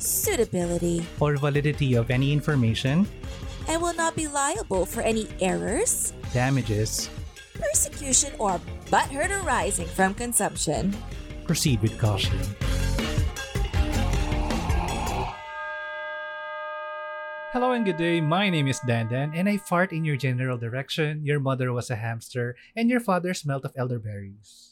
suitability, or validity of any information, and will not be liable for any errors, damages, persecution, or butthurt arising from consumption. proceed with caution. Hello and good day. My name is Dandan, and I fart in your general direction. Your mother was a hamster, and your father smelt of elderberries.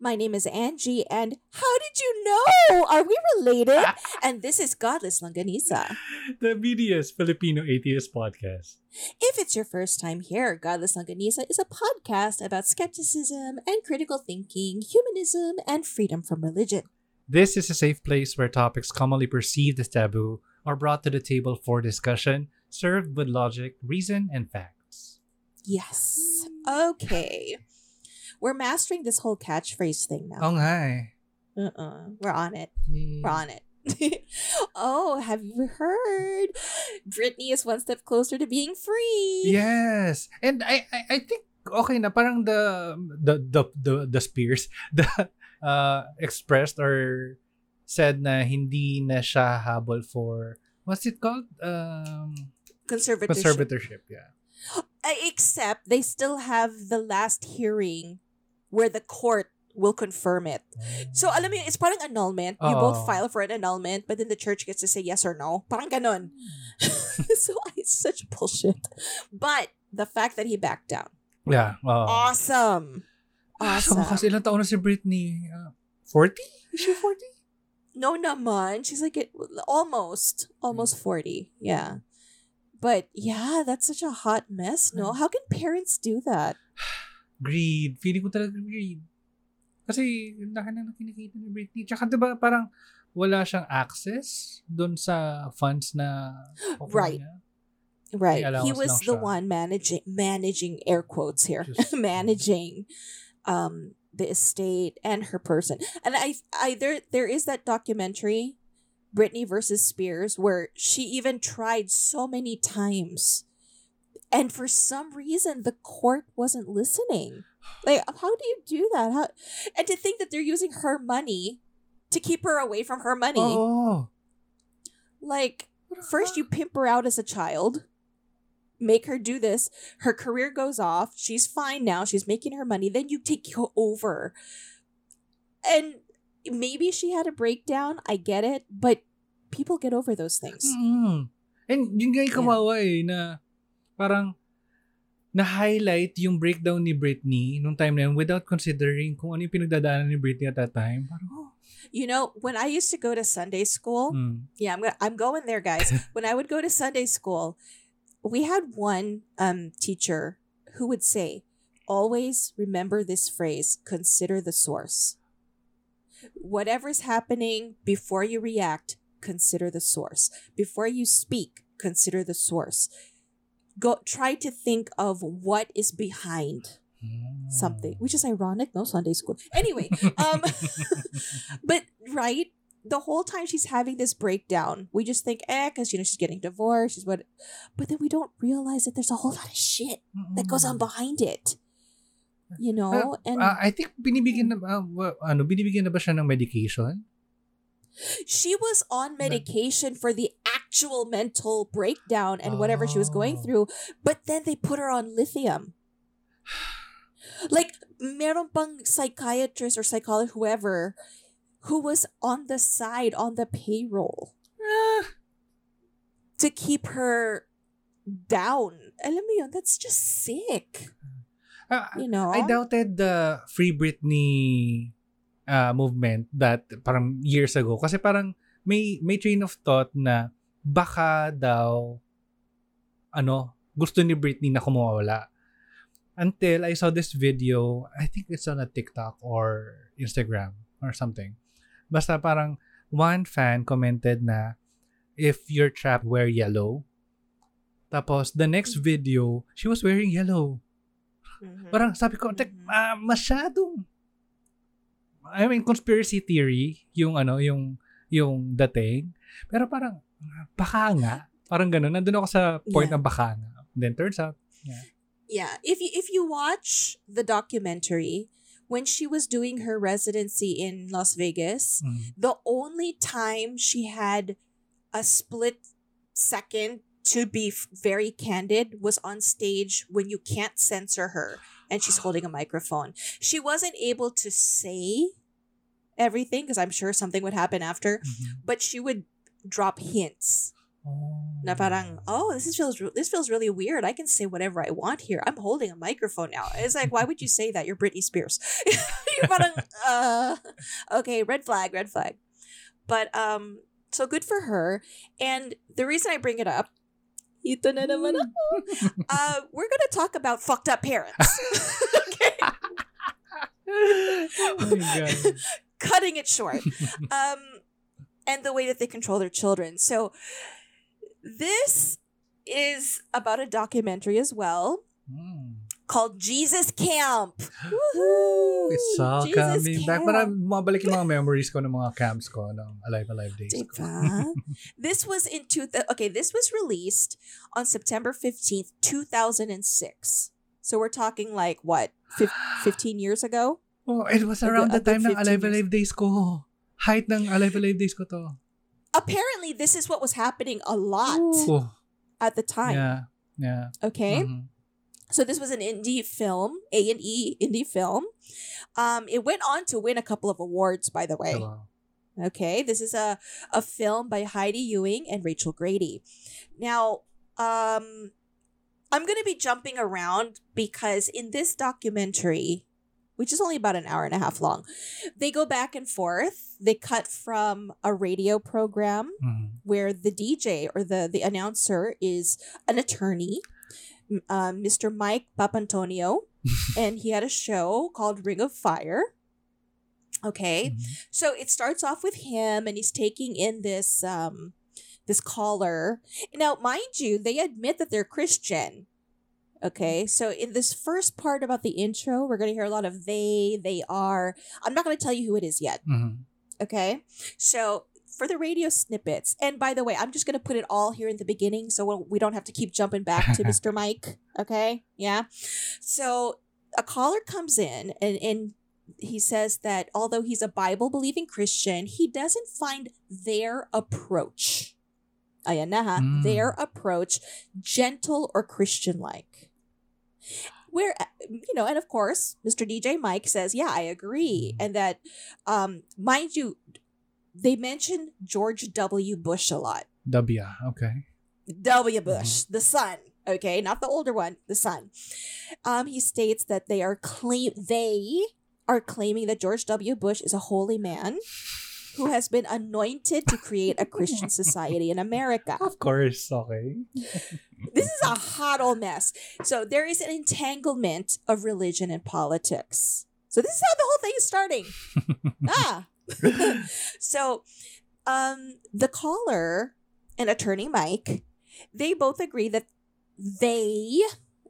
My name is Angie, and how did you know? Are we related? and this is Godless Longanisa. The BDS Filipino Atheist Podcast. If it's your first time here, Godless Longanisa is a podcast about skepticism and critical thinking, humanism, and freedom from religion. This is a safe place where topics commonly perceived as taboo are brought to the table for discussion, served with logic, reason, and facts. Yes. Okay. We're mastering this whole catchphrase thing now. Oh, nga Uh-uh. We're on it. eh. We're on it. oh, have you heard? Britney is one step closer to being free. Yes. And I, I I think okay na parang the the the the, the Spears the uh expressed or said na hindi na siya habol for what's it called? Um Conservatorship. conservatorship, yeah. Uh, Except they still have the last hearing where the court will confirm it. So, alam mo yun, it's parang annulment. You both ah. file for an annulment, but then the church gets to say yes or no. Parang ganon. Hmm. so, it's such bullshit. But, the fact that he backed down. yeah. oo. Awesome. Ah, so, Awesome. kasi ilang taon na si Britney? Ah, uh, 40? Is she 40? No naman. She's like, it, almost. Almost 40. Yeah. But, yeah, that's such a hot mess, no? Hmm. How can parents do that? Greed. Feeling ko talaga greed. Kasi, yung laki na nakikita ni Britney. Tsaka diba parang wala siyang access doon sa funds na Right. niya. Right. He was the siya. one managing managing air quotes here. Just- managing um the estate and her person. And I I there there is that documentary Britney versus Spears where she even tried so many times. And for some reason the court wasn't listening. Like how do you do that? How and to think that they're using her money to keep her away from her money. Oo. Like first you pimp her out as a child make her do this her career goes off she's fine now she's making her money then you take her over and maybe she had a breakdown i get it but people get over those things Mm. And yun nga yung Yeah. kawawa eh, na parang na-highlight yung breakdown ni Britney nung time na yun without considering kung ano yung pinagdadaanan ni Britney at that time. Parang, oh. you know when i used to go to sunday school Mm. yeah i'm, go- I'm going there guys when i would go to sunday school we had one um teacher who would say always remember this phrase consider the source whatever's happening before you react consider the source before you speak consider the source go try to think of what is behind Mm. something which is ironic no sunday school anyway um but right the whole time she's having this breakdown we just think eh because you know she's getting divorced she's what but then we don't realize that there's a whole lot of shit that goes on behind it you know and Ah, I think binibigyan na wa- ano binibigyan na ba siya ng medication? she was on medication for the actual mental breakdown and whatever she was going Oh. through but then they put her on lithium. Like meron pang psychiatrist or psychologist whoever who was on the side on the payroll Ah, to keep her down. Alam mo yun that's just sick. Ah, you know? I doubted the Free Britney uh, movement that parang years ago. Kasi parang may may train of thought na baka daw ano gusto ni Britney na kumawala until I saw this video I think it's on a TikTok or Instagram or something basta parang one fan commented na if you're trapped, wear yellow. Tapos, the next video, she was wearing yellow. Mhm. Parang sabi ko, tek, ah, masyadong, I mean, conspiracy theory, yung ano, yung, yung dating. Pero parang, baka nga. Parang ganun. Nandun ako sa point Yeah. ng baka nga. Then turns out, yeah if you if you watch the documentary when she was doing her residency in las vegas mm, the only time she had a split second to be very candid was on stage when you can't censor her and she's holding a microphone she wasn't able to say everything because i'm sure something would happen after mhm. but she would drop hints Oh. na parang, oh, this is feels this feels really weird. I can say whatever I want here. I'm holding a microphone now. It's like, why would you say that? You're Britney Spears. You're parang, uh, okay, red flag, red flag. But um, so good for her. And the reason I bring it up, ito na naman ako. Uh, we're gonna talk about fucked up parents. okay, oh my God. cutting it short. Um, and the way that they control their children. So this is about a documentary as well. Mm. called Jesus Camp. Ooh, it's all Jesus coming back. Camp. Parang mabalik yung mga memories ko ng mga camps ko ng Alive Alive days ko. Diba? this was in two. Th- okay, this was released on September fifteenth, two thousand and six. So we're talking like what, fif- fifteen years ago? Oh, it was around the time ng 15 Alive years. Alive days ko. Height ng Alive Alive days ko to. Apparently, this is what was happening a lot Ooh. at the time. Yeah. Yeah. Okay. Mhm. So this was an indie film, A and E indie film. Um, it went on to win a couple of awards, by the way. Diba? Okay, this is a a film by Heidi Ewing and Rachel Grady. Now, um, I'm gonna be jumping around because in this documentary, which is only about an hour and a half long, they go back and forth. They cut from a radio program Mhm. where the DJ or the the announcer is an attorney, um, Mr. Mike Papantonio, and he had a show called Ring of Fire. Okay, Mhm. so it starts off with him, and he's taking in this um this caller. Now, mind you, they admit that they're Christian. Okay, so in this first part about the intro, we're gonna hear a lot of they, they are. I'm not gonna tell you who it is yet. Mhm. Okay. So for the radio snippets, and by the way, I'm just going to put it all here in the beginning so we don't have to keep jumping back to Mr. Mike. Okay. Yeah. So a caller comes in and, and he says that although he's a Bible believing Christian, he doesn't find their approach. Ayan na ha, Mm. their approach gentle or Christian like. Where you know, and of course, Mr. DJ Mike says, "Yeah, I agree," and that, um, mind you, they mention George W. Bush a lot. W. Okay. W. Bush, the son. Okay, not the older one, the son. Um, he states that they are claim they are claiming that George W. Bush is a holy man who has been anointed to create a Christian society in America. Of course. Okay. This is a hot old mess. So there is an entanglement of religion and politics. So this is how the whole thing is starting. ah. so um the caller and attorney Mike, they both agree that they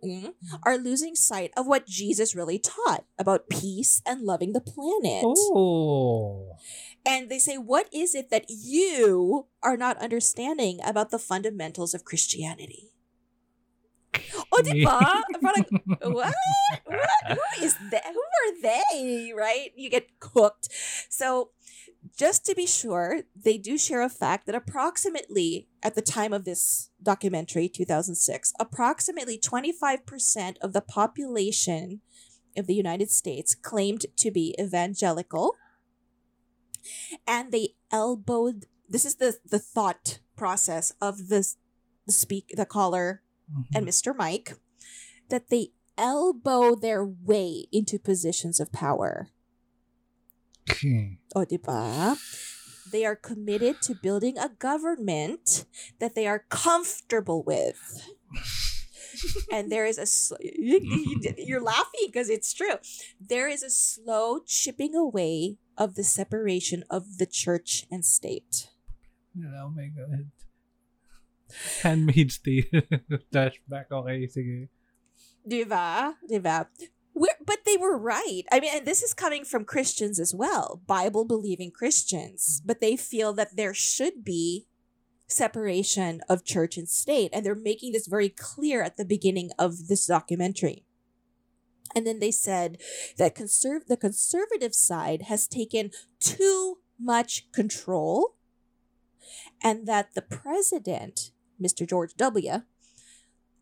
mm, are losing sight of what Jesus really taught about peace and loving the planet. Oh. And they say, what is it that you are not understanding about the fundamentals of Christianity? Oh, di ba? Parang, what? What? Who is that? Who are they? Right? You get cooked. So, just to be sure, they do share a fact that approximately, at the time of this documentary, 2006, approximately 25% of the population of the United States claimed to be evangelical. And they elbowed, this is the, the thought process of the, the speak, the caller and mm-hmm. Mr. Mike that they elbow their way into positions of power. Okay. O, di? They are committed to building a government that they are comfortable with. and there is a sl- you're laughing because it's true. There is a slow chipping away of the separation of the church and state. Oh my God. Handmaid's Tale. Flashback. Okay, sige. Diva? Diva? We're, but they were right. I mean, and this is coming from Christians as well, Bible believing Christians. But they feel that there should be separation of church and state. And they're making this very clear at the beginning of this documentary. And then they said that conserv- the conservative side has taken too much control and that the president, Mr. George W.,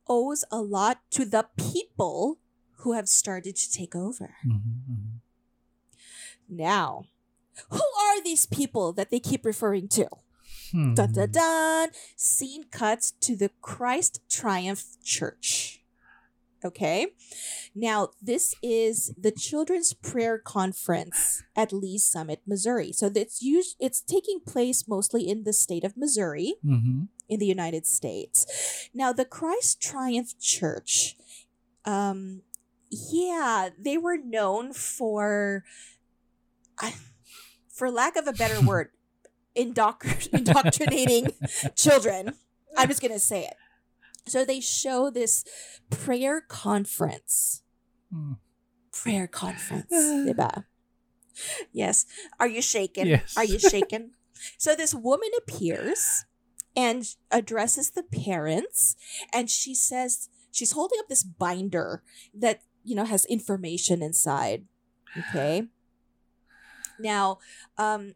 owes a lot to the people who have started to take over. Mhm, Now, who are these people that they keep referring to? mhm. Dun dun dun! Scene cuts to the Christ Triumph Church. Okay. Now, this is the Children's Prayer Conference at Lee's Summit, Missouri. So it's us- it's taking place mostly in the state of Missouri Mhm. in the United States. Now, the Christ Triumph Church, um, yeah, they were known for, I- for lack of a better word, indoctr- indoctrinating children. I'm just gonna say it. So they show this prayer conference. Mm. Prayer conference, diba? Yes. Are you shaken? Yes. Are you shaken? so this woman appears and addresses the parents and she says she's holding up this binder that you know has information inside okay now um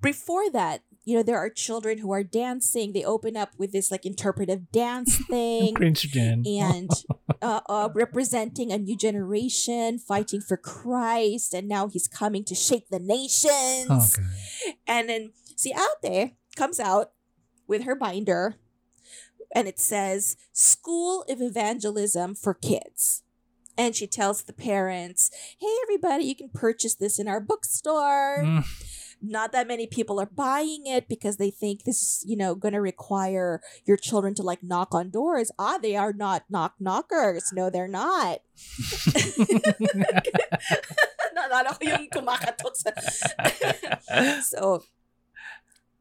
before that you know there are children who are dancing they open up with this like interpretive dance thing Cringe din. and uh, uh, representing a new generation fighting for Christ, and now he's coming to shake the nations. Okay. And then see out there comes out with her binder, and it says "School of Evangelism for Kids." And she tells the parents, "Hey, everybody, you can purchase this in our bookstore." Mm. Not that many people are buying it because they think this is, you know, going to require your children to like knock on doors. Ah, they are not knock knockers. No, they're not. Naalala ko yung kumakatok sa... so,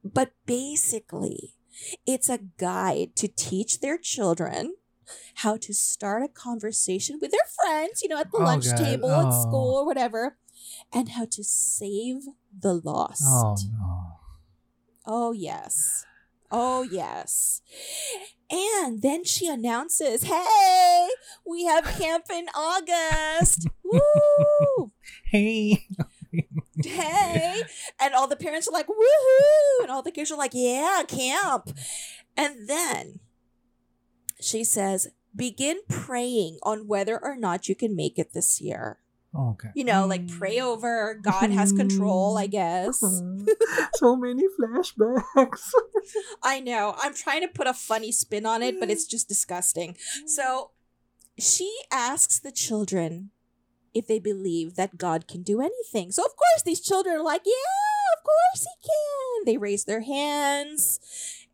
but basically, it's a guide to teach their children how to start a conversation with their friends, you know, at the Oh, lunch God. table at Oh. school or whatever, and how to save the lost. oh, no. Oh, yes. Oh, yes. And then she announces, hey, we have camp in August. Woo! Hey. Hey. And all the parents are like, woohoo. And all the kids are like, yeah, camp. And then she says, begin praying on whether or not you can make it this year. Oh, okay. You know, like pray over, God has control, I guess. so many flashbacks. I know. I'm trying to put a funny spin on it, but it's just disgusting. So she asks the children if they believe that God can do anything. So, of course, these children are like, yeah, of course he can. They raise their hands.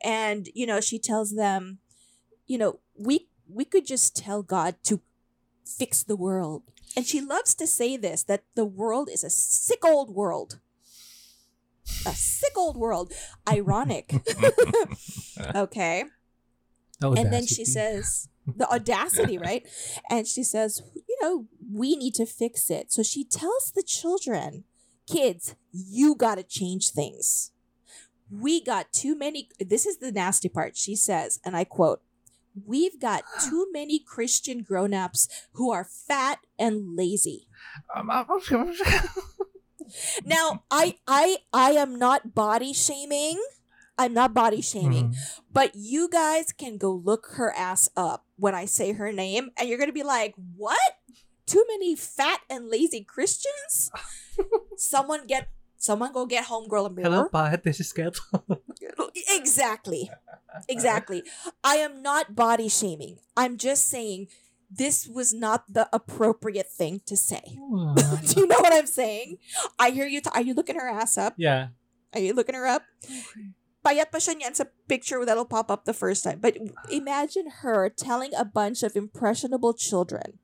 And, you know, she tells them, you know, we we could just tell God to fix the world. And she loves to say this that the world is a sick old world. A sick old world. Ironic. okay. And then she says, the audacity, right? And she says, you know, we need to fix it. So she tells the children, kids, you got to change things. We got too many. This is the nasty part. She says, and I quote, We've got too many Christian grown ups who are fat and lazy. Um, Now, I I I am not body shaming. I'm not body shaming. Mhm. But you guys can go look her ass up when I say her name, and you're gonna be like, "What? Too many fat and lazy Christians? someone get, someone go get homegirl a Hello, mirror." Pat. This is Kat. Exactly, exactly. I am not body shaming. I'm just saying this was not the appropriate thing to say. Do you know what I'm saying? I hear you. T- are you looking her ass up? yeah. Are you looking her up? Payat pa siya niyan sa picture that'll pop up the first time. But imagine her telling a bunch of impressionable children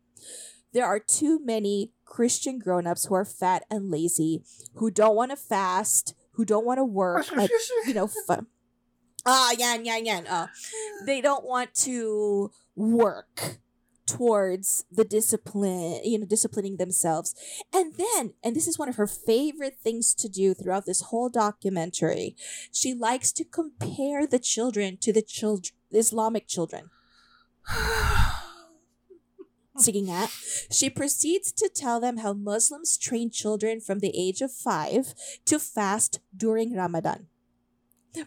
there are too many Christian grown-ups who are fat and lazy, who don't want to fast, who don't want to work, at, you know, fu- Ah, yan, yan, yan. Uh, they don't want to work towards the discipline, you know, disciplining themselves. And then, and this is one of her favorite things to do throughout this whole documentary, she likes to compare the children to the children, Islamic children. Sige nga. She proceeds to tell them how Muslims train children from the age of five to fast during Ramadan.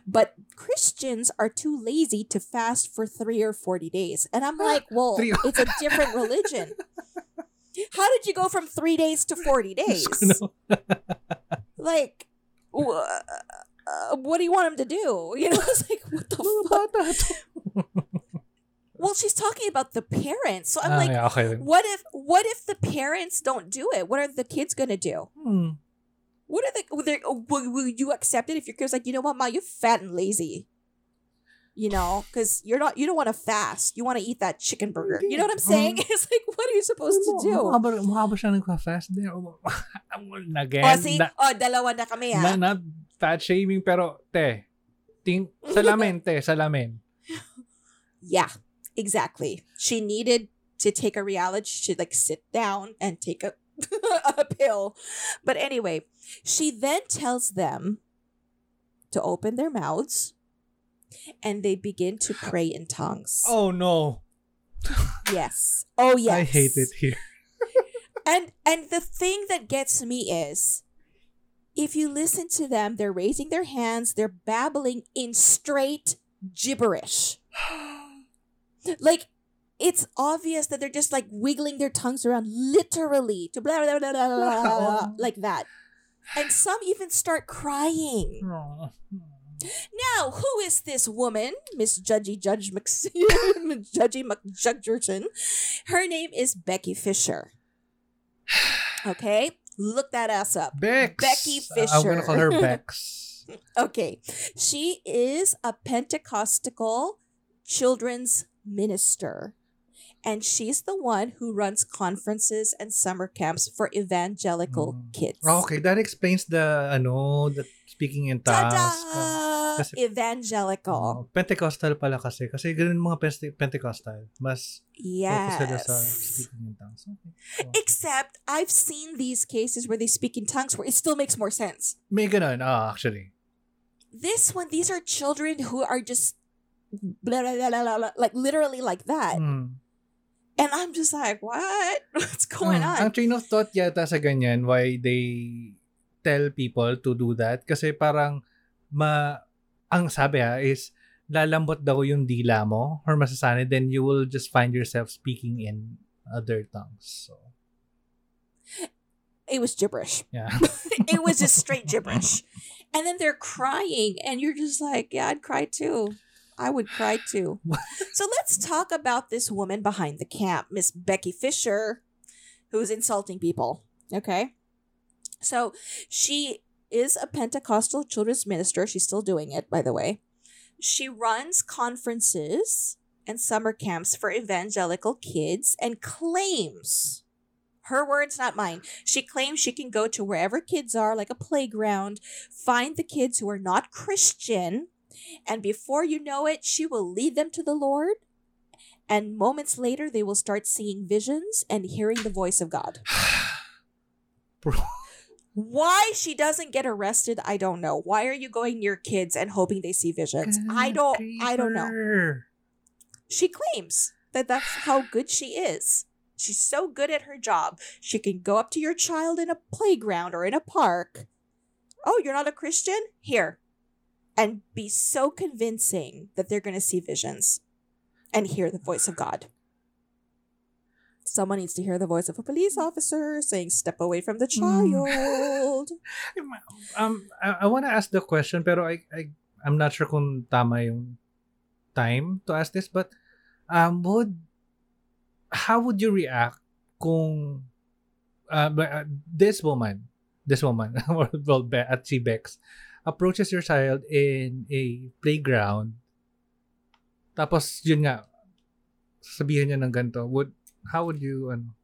But Christians are too lazy to fast for three or 40 days. And I'm like, well, it's a different religion. How did you go from three days to 40 days? Like, wh- uh, what do you want him to do? You know, it's like, what the fuck? Well, she's talking about the parents. So I'm Ah, like, yeah, okay. what if what if the parents don't do it? What are the kids gonna do? Hmm. What are the will, they- will, will you accept it if your kid's like, you know what, ma, you're fat and lazy. You know, because you're not you don't want to fast. You want to eat that chicken burger. You know what I'm saying? It's like, what are you supposed to do? Mukha ba, mukha ba siya nagpa-fast there? Again, Oh, see? Oh, dalawa na kami na, ah. not fat shaming, pero, te, ting, salamin, te, salamin. Yeah, exactly. She needed to take a reality. She like sit down and take a a pill. But anyway, she then tells them to open their mouths and they begin to pray in tongues. Oh, no. Yes. Oh yes. I hate it here. And and the thing that gets me is if you listen to them, they're raising their hands, they're babbling in straight gibberish. like it's obvious that they're just like wiggling their tongues around literally to blah blah blah blah, blah, blah, blah like that. And some even start crying. Now, who is this woman, Miss Judgy Judge Mc Judgy McJudgerson? Her name is Becky Fisher. Okay, look that ass up. Bex. Becky Fisher. I'm gonna call her Bex. Okay, she is a Pentecostal children's minister. And she's the one who runs conferences and summer camps for evangelical Mm. kids. Okay, that explains the, ano, the speaking in tongues. Kasi- Evangelical. Oh, Pentecostal pala kasi. Kasi ganun mga Pente- Pentecostal. Mas focus sa Yes. speaking in tongues. Okay. Oh. Except I've seen these cases where they speak in tongues where it still makes more sense. May ganun, ah, actually. This one, these are children who are just blah, blah, blah, like literally like that. Hmm. And I'm just like, what? What's going Hmm. Ang on? train of thought yata sa ganyan, why they tell people to do that, kasi parang ma, ang sabi ha, is lalambot daw yung dila mo or masasanay, then you will just find yourself speaking in other tongues. So, It was gibberish. yeah. It was just straight gibberish. And then they're crying, and you're just like, yeah, I'd cry too. I would cry too. so let's talk about this woman behind the camp, Miss Becky Fisher, who's insulting people. Okay. So she is a Pentecostal children's minister. She's still doing it, by the way. She runs conferences and summer camps for evangelical kids and claims her words, not mine. She claims she can go to wherever kids are, like a playground, find the kids who are not Christian, and before you know it, she will lead them to the Lord. And moments later, they will start seeing visions and hearing the voice of God. Why she doesn't get arrested, I don't know. Why are you going near kids and hoping they see visions? I don't I don't know. She claims that that's how good she is. She's so good at her job. She can go up to your child in a playground or in a park. Oh, you're not a Christian? Here. And be so convincing that they're going to see visions and hear the voice of God. Someone needs to hear the voice of a police officer saying, Step away from the child. Um, I, I want to ask the question, pero I, I, I'm not sure kung tama yung time to ask this, but um, would, how would you react kung uh, uh, this woman, this woman, or well, at si Bex, approaches your child in a playground, tapos yun nga, sabihin niya ng ganito, would, how would you, ano,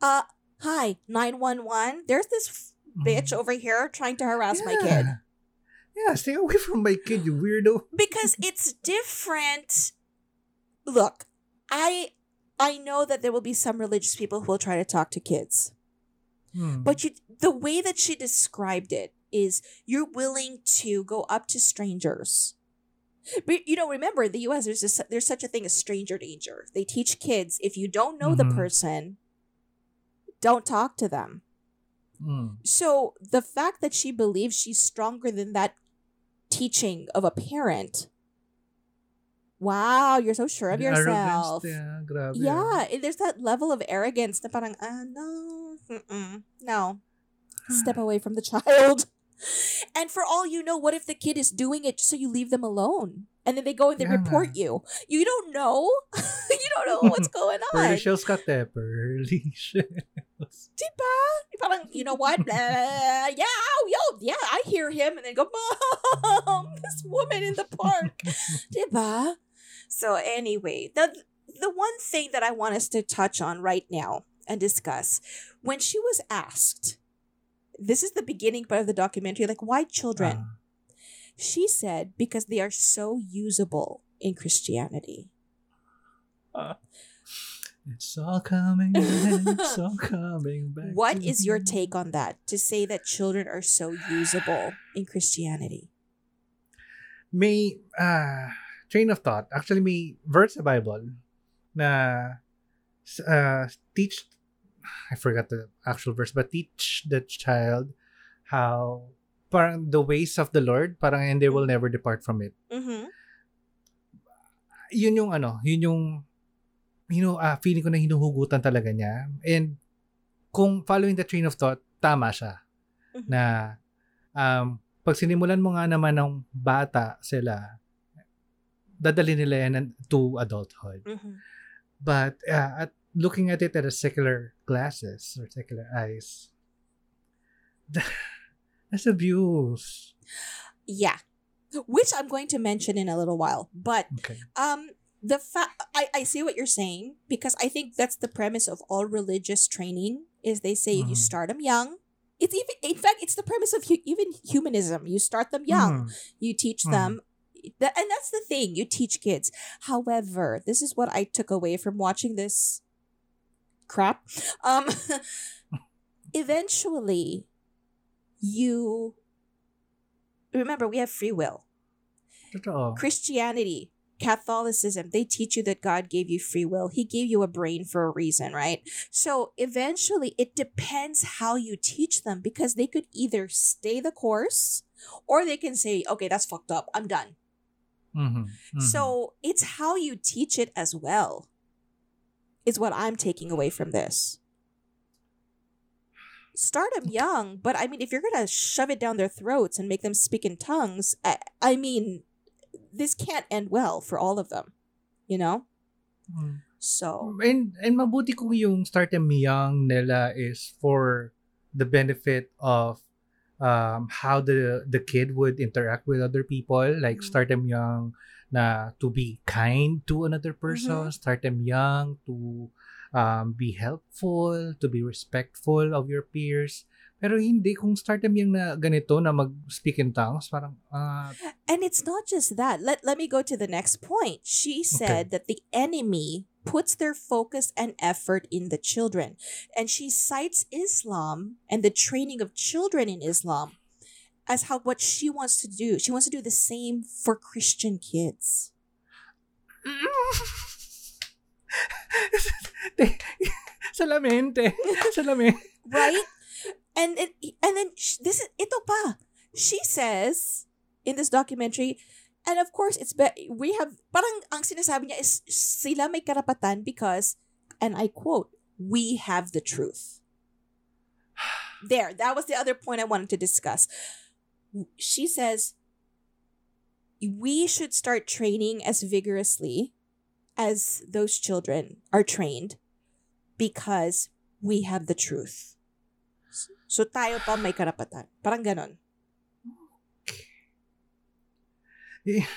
uh, hi, 911. There's this bitch over here trying to harass my kid. Yeah, stay away from my kid, you weirdo. because it's different. Look, I I know that there will be some religious people who will try to talk to kids. Hmm. But you, the way that she described it is you're willing to go up to strangers. But you know, remember in the U.S. There's this, there's such a thing as stranger danger. They teach kids if you don't know the Mhm. person, don't talk to them. Hmm. So the fact that she believes she's stronger than that teaching of a parent. Wow, you're so sure of The yourself. yeah, grabe. Yeah, there's that level of arrogance na parang, ah, no, no. Step away from the child. And for all you know, what if the kid is doing it just so you leave them alone? And then they go and they Yeah. report you. You don't know. you don't know what's going on. Pearly shells ka te, pearly shells. Diba? Parang, you know what? Yeah, yo, yeah, I hear him and then go, Mom, this woman in the park. Diba? So anyway, the the one thing that I want us to touch on right now and discuss, when she was asked, this is the beginning part of the documentary, like why children? Ah. She said because they are so usable in Christianity. It's all coming back. It's all coming back. What is your take on that? To say that children are so usable in Christianity? May ah train of thought. Actually, may verse sa Bible na uh, teach I forgot the actual verse, but teach the child how parang the ways of the Lord, parang and they will never depart from it. Mm-hmm. Yun yung ano, yun yung you know, ah, feeling ko na hinuhugutan talaga niya. And kung following the train of thought, tama siya. Mhm. Na um, pag sinimulan mo nga naman ng bata sila, dadali nila yan to adulthood. Mm-hmm. But uh, at looking at it at a secular glasses or secular eyes, that's abuse. Yeah. Which I'm going to mention in a little while. But Okay. um the fa- I, I see what you're saying because I think that's the premise of all religious training is they say you Mhm. start them young. It's even in fact it's the premise of hu- even humanism. You start them young. Mhm. You teach Mhm. them and that's the thing you teach kids. However, this is what I took away from watching this crap. Um eventually you remember we have free will. Totoo. Christianity, Catholicism, they teach you that God gave you free will. He gave you a brain for a reason, right? So eventually, it depends how you teach them because they could either stay the course or they can say, okay, that's fucked up. I'm done. Mhm. Mhm. So it's how you teach it as well, is what I'm taking away from this. Start them young, but I mean, if you're going to shove it down their throats and make them speak in tongues, I, I mean, this can't end well for all of them, you know? Mhm. So, And, and mabuti kung yung start them young nila is for the benefit of um, how the the kid would interact with other people. Like Mhm. start them young na to be kind to another person. Start them young to um, be helpful, to be respectful of your peers. Pero hindi kung start them young na ganito na mag-speak in tongues, parang ah, and it's not just that. Let, let me go to the next point. She said that the enemy puts their focus and effort in the children. And she cites Islam and the training of children in Islam as how what she wants to do. She wants to do the same for Christian kids. Salamente. Salamin. Right? and it, and then this is ito pa. She says in this documentary and of course it's be- we have parang ang sinasabi niya is sila may karapatan because and I quote we have the truth. There, that was the other point I wanted to discuss. She says we should start training as vigorously as those children are trained because we have the truth. So tayo pa may karapatan. Parang ganon. Yeah.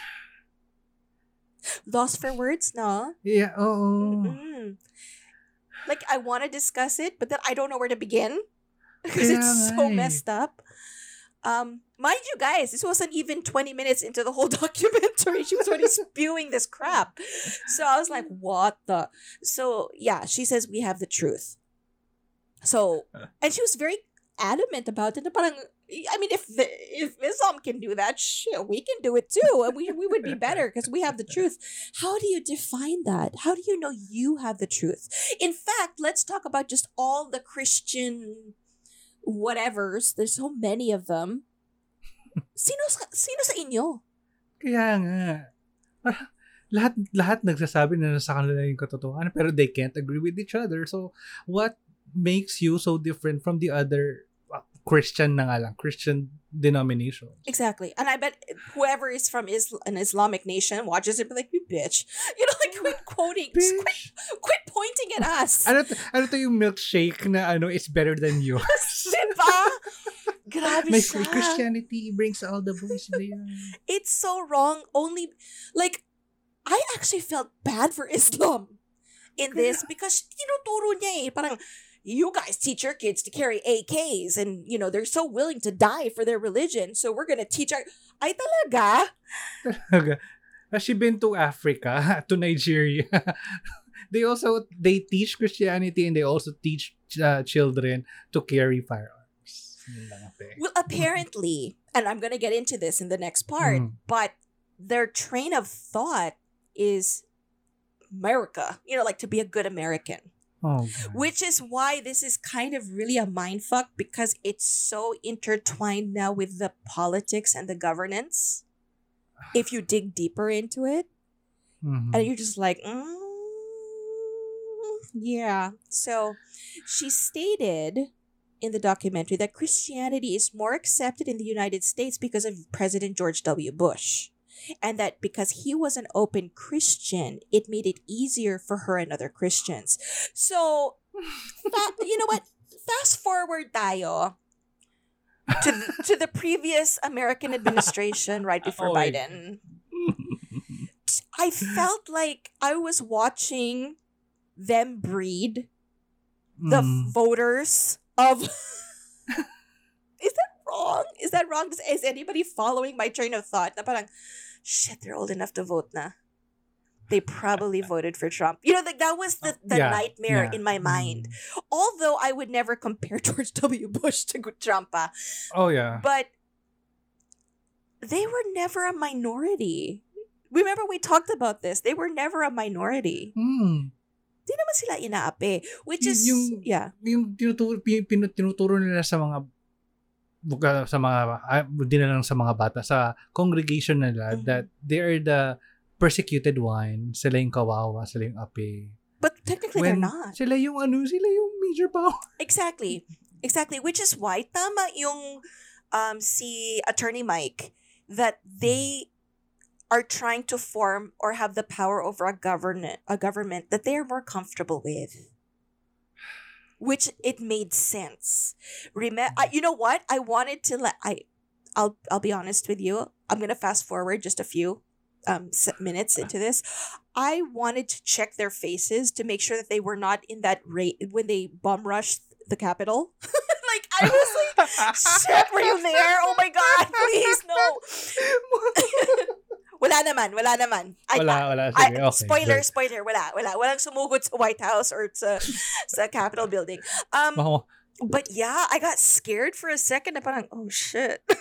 Lost for words, no? Yeah, oo. Mm. Like I want to discuss it, but then I don't know where to begin because Kaya it's so eh. messed up. Um, mind you guys, this wasn't even 20 minutes into the whole documentary. She was already spewing this crap. So I was like, what the? So yeah, she says we have the truth. So, and she was very adamant about it. Parang, I mean, if the, if Islam can do that, shit, we can do it too. And we, we would be better because we have the truth. How do you define that? How do you know you have the truth? In fact, let's talk about just all the Christian whatevers. There's so many of them. Sino sa, sino sa inyo? Kaya nga. Parang lahat lahat nagsasabi na nasa kanila yung katotohanan pero they can't agree with each other. So what makes you so different from the other Christian na nga lang, Christian denomination. Exactly. And I bet whoever is from Isl- an Islamic nation watches it and be like, you bitch. You know, like quit quoting, quit, quit pointing at us. Ano, to, ano to yung milkshake na ano is better than yours? diba? Grabe My siya. Christianity brings all the boys there. It's so wrong. Only, like, I actually felt bad for Islam in this because tinuturo niya eh. Parang, you guys teach your kids to carry AKs and, you know, they're so willing to die for their religion. So we're gonna teach our... Ay talaga? Talaga. Has she been to Africa, to Nigeria? they also, they teach Christianity and they also teach uh, children to carry firearms. Yun lang, ate. Well, apparently, and I'm gonna get into this in the next part, Mm. but their train of thought is America. You know, like to be a good American. Oh, God. Which is why this is kind of really a mind fuck because it's so intertwined now with the politics and the governance. If you dig deeper into it, Mhm. and you're just like, mm, yeah. So she stated in the documentary that Christianity is more accepted in the United States because of President George W. Bush. And that because he was an open Christian, it made it easier for her and other Christians. So, fa- you know what? Fast forward tayo to the, to the previous American administration right before Oh Biden. I felt like I was watching them breed the Mm. voters of. is that wrong? Is that wrong? Is, is anybody following my train of thought? Na parang, shit, they're old enough to vote na. They probably voted for Trump. You know, like that was the, the Yeah, nightmare yeah. in my mind. Although I would never compare George W. Bush to Trump, ah. Oh, yeah. but they were never a minority. Remember we talked about this. They were never a minority. Mm. Di naman sila inaapi. Which is, yung- yeah. Yung tinuturo, pin- pin- nila sa mga buka- sa mga ah, di na lang sa mga bata sa congregation nila Mhm. that they are the persecuted one sila yung kawawa sila yung api But technically they're not. sila yung ano sila yung major power Exactly. Exactly. Which is why tama yung um, si Attorney Mike that they are trying to form or have the power over a government a government that they are more comfortable with. Which it made sense. Remember, you know what? I wanted to let I, I'll I'll be honest with you. I'm gonna fast forward just a few um minutes into this. I wanted to check their faces to make sure that they were not in that rate when they bum rushed the Capitol. like I was like, shit, were you there? Oh my god, please no. wala naman, wala naman. I, wala wala I, sige okay spoiler, good. spoiler, wala, wala. Walang sumugod sa White House or sa, sa Capitol building. Um, Baka- but yeah, I got scared for a second. Na parang, oh shit.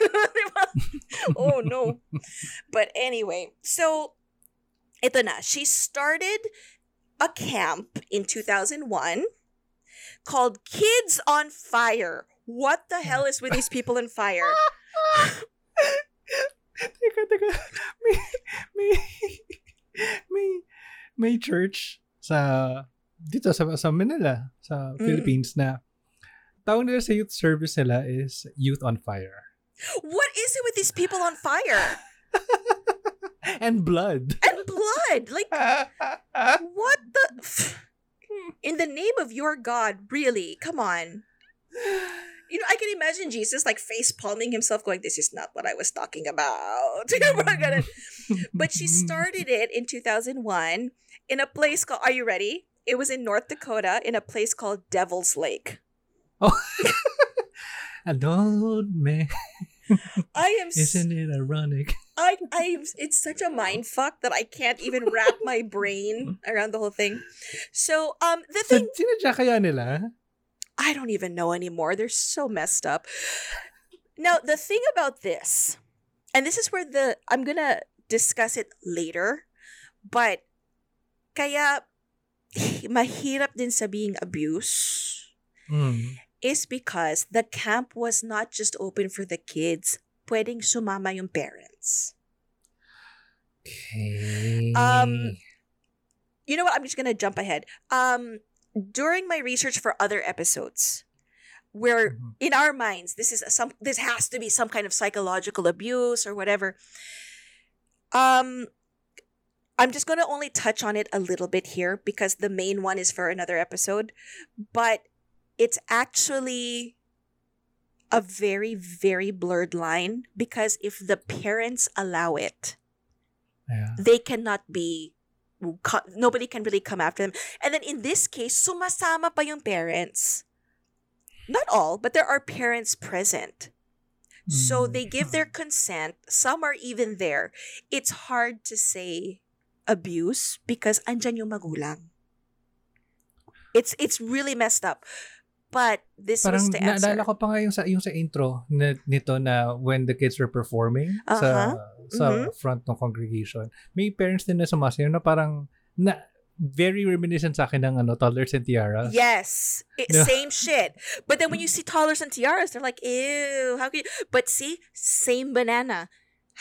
Oh no. But anyway, so ito na. She started a camp in 2001 called Kids on Fire. What the hell is with these people in fire? teka teka may may may may church sa dito sa sa Manila sa Mm. Philippines na tawag nila sa youth service nila is Youth on Fire What is it with these people on fire? and blood And blood. Like, what the? In the name of your God, really? Come on. You know, I can imagine Jesus like face palming himself, going, This is not what I was talking about. But she started it in 2001 in a place called, are you ready? It was in North Dakota in a place called Devil's Lake. Oh, adult man. I am. Isn't it ironic? I. I. It's such a mind fuck that I can't even wrap my brain around the whole thing. So, um, the Sa, thing sinadya kaya nila? I don't even know anymore. They're so messed up. Now, the thing about this, and this is where the I'm gonna discuss it later, but kaya mahirap din sabing abuse Mm. is because the camp was not just open for the kids. Pwedeng sumama yung parents. Okay. Um, You know what? I'm just gonna jump ahead. Um, during my research for other episodes, where Mhm. in our minds this is some this has to be some kind of psychological abuse or whatever. Um, I'm just gonna only touch on it a little bit here because the main one is for another episode, but it's actually a very very blurred line because if the parents allow it Yeah. they cannot be nobody can really come after them. And then in this case sumasama pa yung parents. Not all but there are parents present. So Mm. they give their consent. Some are even there. It's hard to say abuse because andyan yung magulang. It's it's really messed up but this Parang was the answer naalala ko pa nga yung sa, yung sa intro na, nito na when the kids were performing Uh-huh. sa sa Mhm. front ng congregation. May parents din na sumasayaw na parang na very reminiscent sa akin ng ano, toddlers and tiaras. Yes. It, No. Same shit. But then when you see toddlers and tiaras, they're like, ew, how can you? But see, same banana.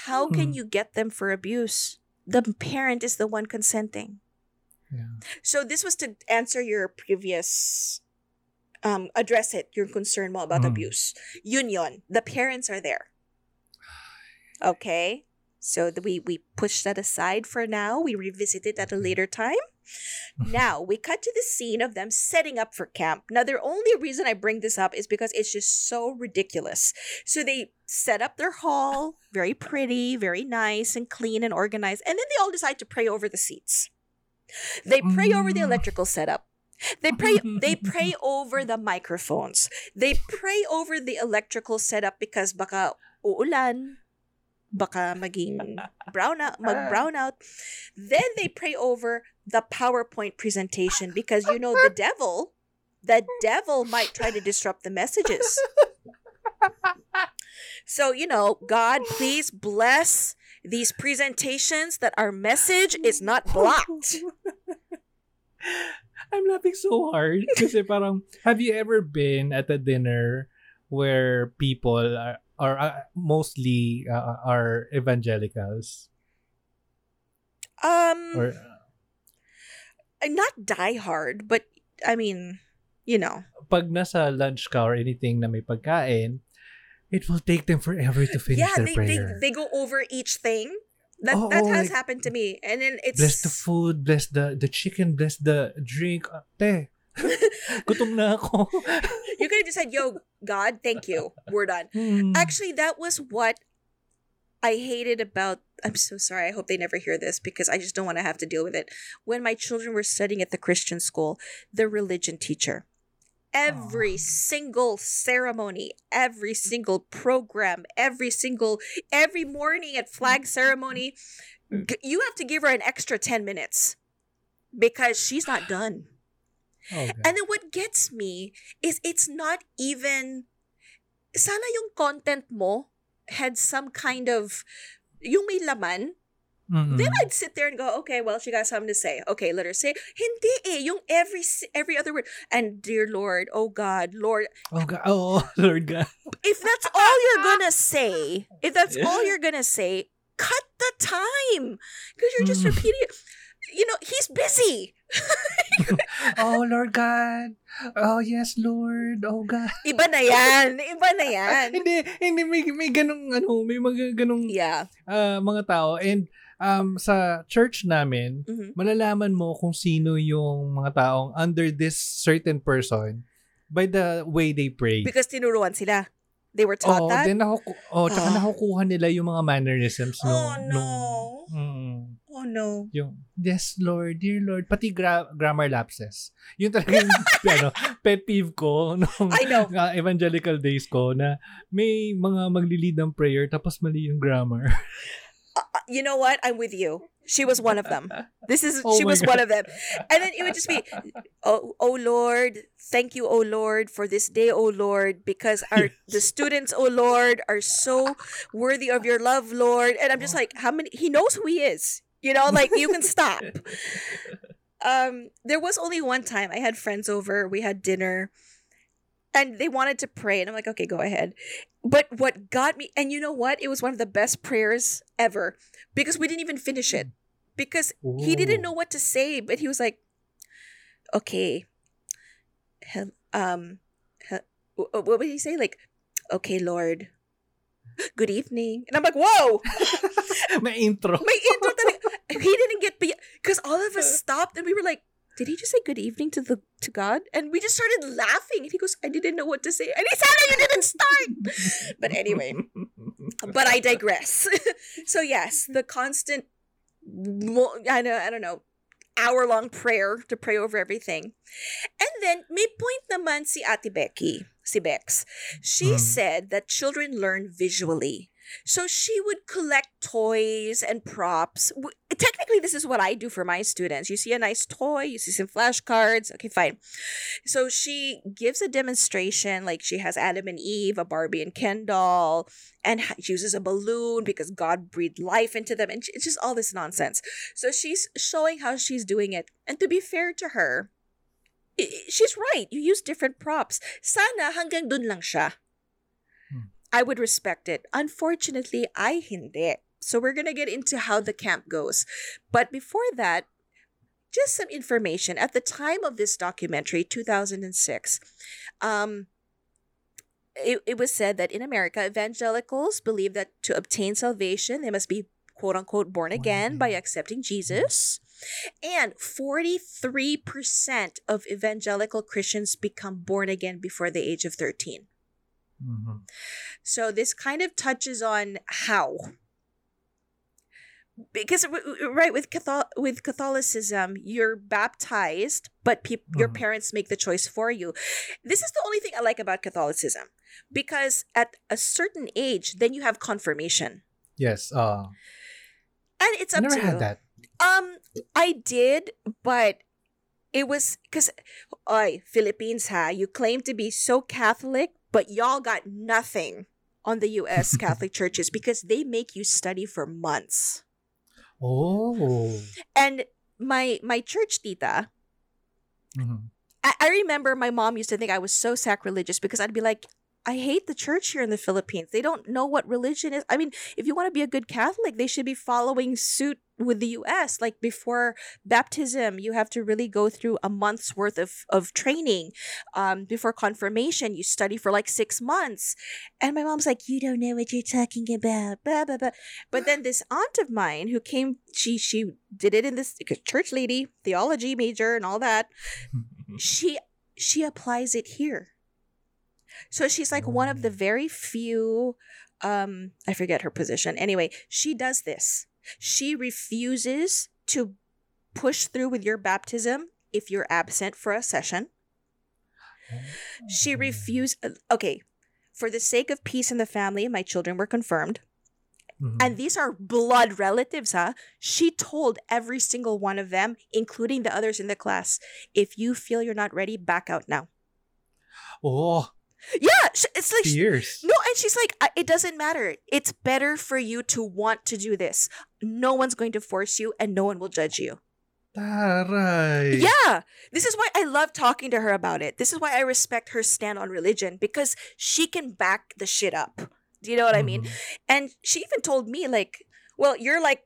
How can Mm. you get them for abuse? The parent is the one consenting. Yeah. So this was to answer your previous, um, address it, your concern mo about Mm. abuse. Yun yun. The parents are there. Okay. So we we push that aside for now. We revisit it at a later time. Now we cut to the scene of them setting up for camp. Now the only reason I bring this up is because it's just so ridiculous. So they set up their hall, very pretty, very nice and clean and organized, and then they all decide to pray over the seats. They pray over the Mm. electrical setup. They pray they pray over the microphones. They pray over the electrical setup because baka uulan, baka maging brown out, mag-brown ah. out. Then they pray over the PowerPoint presentation because you know the devil, the devil might try to disrupt the messages. So, you know, God, please bless these presentations that our message is not oh, blocked. I'm laughing so hard kasi parang have you ever been at a dinner where people are, are uh, mostly uh, are evangelicals Um, or not die hard, but I mean, you know. pag nasa lunch ka or anything na may pagkain it will take them forever to finish yeah, their they, they prayer they go over each thing. That Oh, that oh, has like- happened to me, and then it's bless the food bless the the chicken bless the drink Ah, gutom na ako you could have just said, "Yo, God, thank you, we're done." Hmm. Actually, that was what I hated about. I'm so sorry. I hope they never hear this because I just don't want to have to deal with it. When my children were studying at the Christian school, the religion teacher, every Aw. single ceremony, every single program, every single every morning at flag ceremony, g- you have to give her an extra 10 minutes because she's not done. okay. And then what gets me is it's not even sana yung content mo had some kind of yung may laman. Mm-mm. Then I'd sit there and go, okay, well, she got something to say. Okay, let her say. Hindi eh, yung every every other word. And dear Lord, oh God, Lord, oh God oh Lord God if that's all you're gonna say, if that's all you're gonna say, cut the time because you're just Mm. repeating it. You know, he's busy. oh Lord God oh yes Lord oh God Iba na yan. Iba na yan. hindi hindi may may ganung ano may mga ganung Yeah. ah, mga tao and um sa church namin Mhm. malalaman mo kung sino yung mga taong under this certain person by the way they pray. Because tinuruan sila. They were taught oh, that. then nakuku- oh, tsaka Ah. nakukuha nila yung mga mannerisms nung Oh, no. nung mm, Oh no. Yung, yes, Lord, dear Lord. Pati gra- grammar lapses. Yun talaga yung ano, pet peeve ko nung I know. uh, evangelical days ko na may mga maglilid ng prayer tapos mali yung grammar. Uh, you know what? I'm with you. She was one of them. This is Oh she was one of them. And then it would just be, oh, oh Lord, thank you, oh Lord, for this day, oh Lord, because our the students, oh Lord, are so worthy of your love, Lord. And I'm just like, how many? He knows who he is. You know, like you can stop. Um, there was only one time I had friends over. We had dinner, and they wanted to pray, and I'm like, okay, go ahead. But what got me, and you know what? It was one of the best prayers ever because we didn't even finish it because he didn't know what to say, but he was like, okay, um, what would he say? Like, okay, Lord, good evening, and I'm like, whoa. My intro. My intro talaga. He didn't get because all of us stopped and we were like, did he just say good evening to the to God? And we just started laughing. And he goes, I didn't know what to say. And he said, you didn't start. but anyway, but I digress. so yes, the constant, I know, I don't know, hour long prayer to pray over everything. And then may point naman si Ate Becky, si Bex. She Hmm. said that children learn visually. So she would collect toys and props. Technically, this is what I do for my students. You see a nice toy, you see some flashcards. Okay, fine. So she gives a demonstration, like she has Adam and Eve, a Barbie and Ken doll, and uses a balloon because God breathed life into them, and it's just all this nonsense. So she's showing how she's doing it. And to be fair to her, she's right. You use different props. Sana hanggang dun lang siya. I would respect it. Unfortunately, I hindi. So we're gonna get into how the camp goes. But before that, just some information. At the time of this documentary, 2006, um, it, it was said that in America, evangelicals believe that to obtain salvation, they must be quote unquote born again by accepting Jesus. And 43% of evangelical Christians become born again before the age of 13. Mhm. So this kind of touches on how. Because right with Cathol- with Catholicism, you're baptized, but peop- your Mhm. parents make the choice for you. This is the only thing I like about Catholicism, because at a certain age, then you have confirmation, Yes. Uh, and it's up I never to had you. that. Um, I did, but it was because, I Philippines, ha, you claim to be so Catholic, but y'all got nothing on the U.S. Catholic churches because they make you study for months. Oh. And my my church tita, Mhm. I, I remember my mom used to think I was so sacrilegious because I'd be like, I hate the church here in the Philippines. They don't know what religion is. I mean, if you want to be a good Catholic, they should be following suit with the US. Like before baptism, you have to really go through a month's worth of, of training. Um, before confirmation, you study for like six months. And my mom's like, You don't know what you're talking about. Blah, blah, blah. But then this aunt of mine who came, she she did it in this church lady, theology major and all that she she applies it here so she's like one of the very few um i forget her position anyway she does this she refuses to push through with your baptism if you're absent for a session she refused okay for the sake of peace in the family my children were confirmed Mhm. and these are blood relatives, huh? She told every single one of them, including the others in the class, if you feel you're not ready, back out now. Oh, Yeah, it's like fierce. no, and she's like, it doesn't matter. It's better for you to want to do this. No one's going to force you, and no one will judge you. Taray. Yeah, this is why I love talking to her about it. This is why I respect her stand on religion because she can back the shit up. Do you know what I mean? Mhm. And she even told me, like, well, you're like,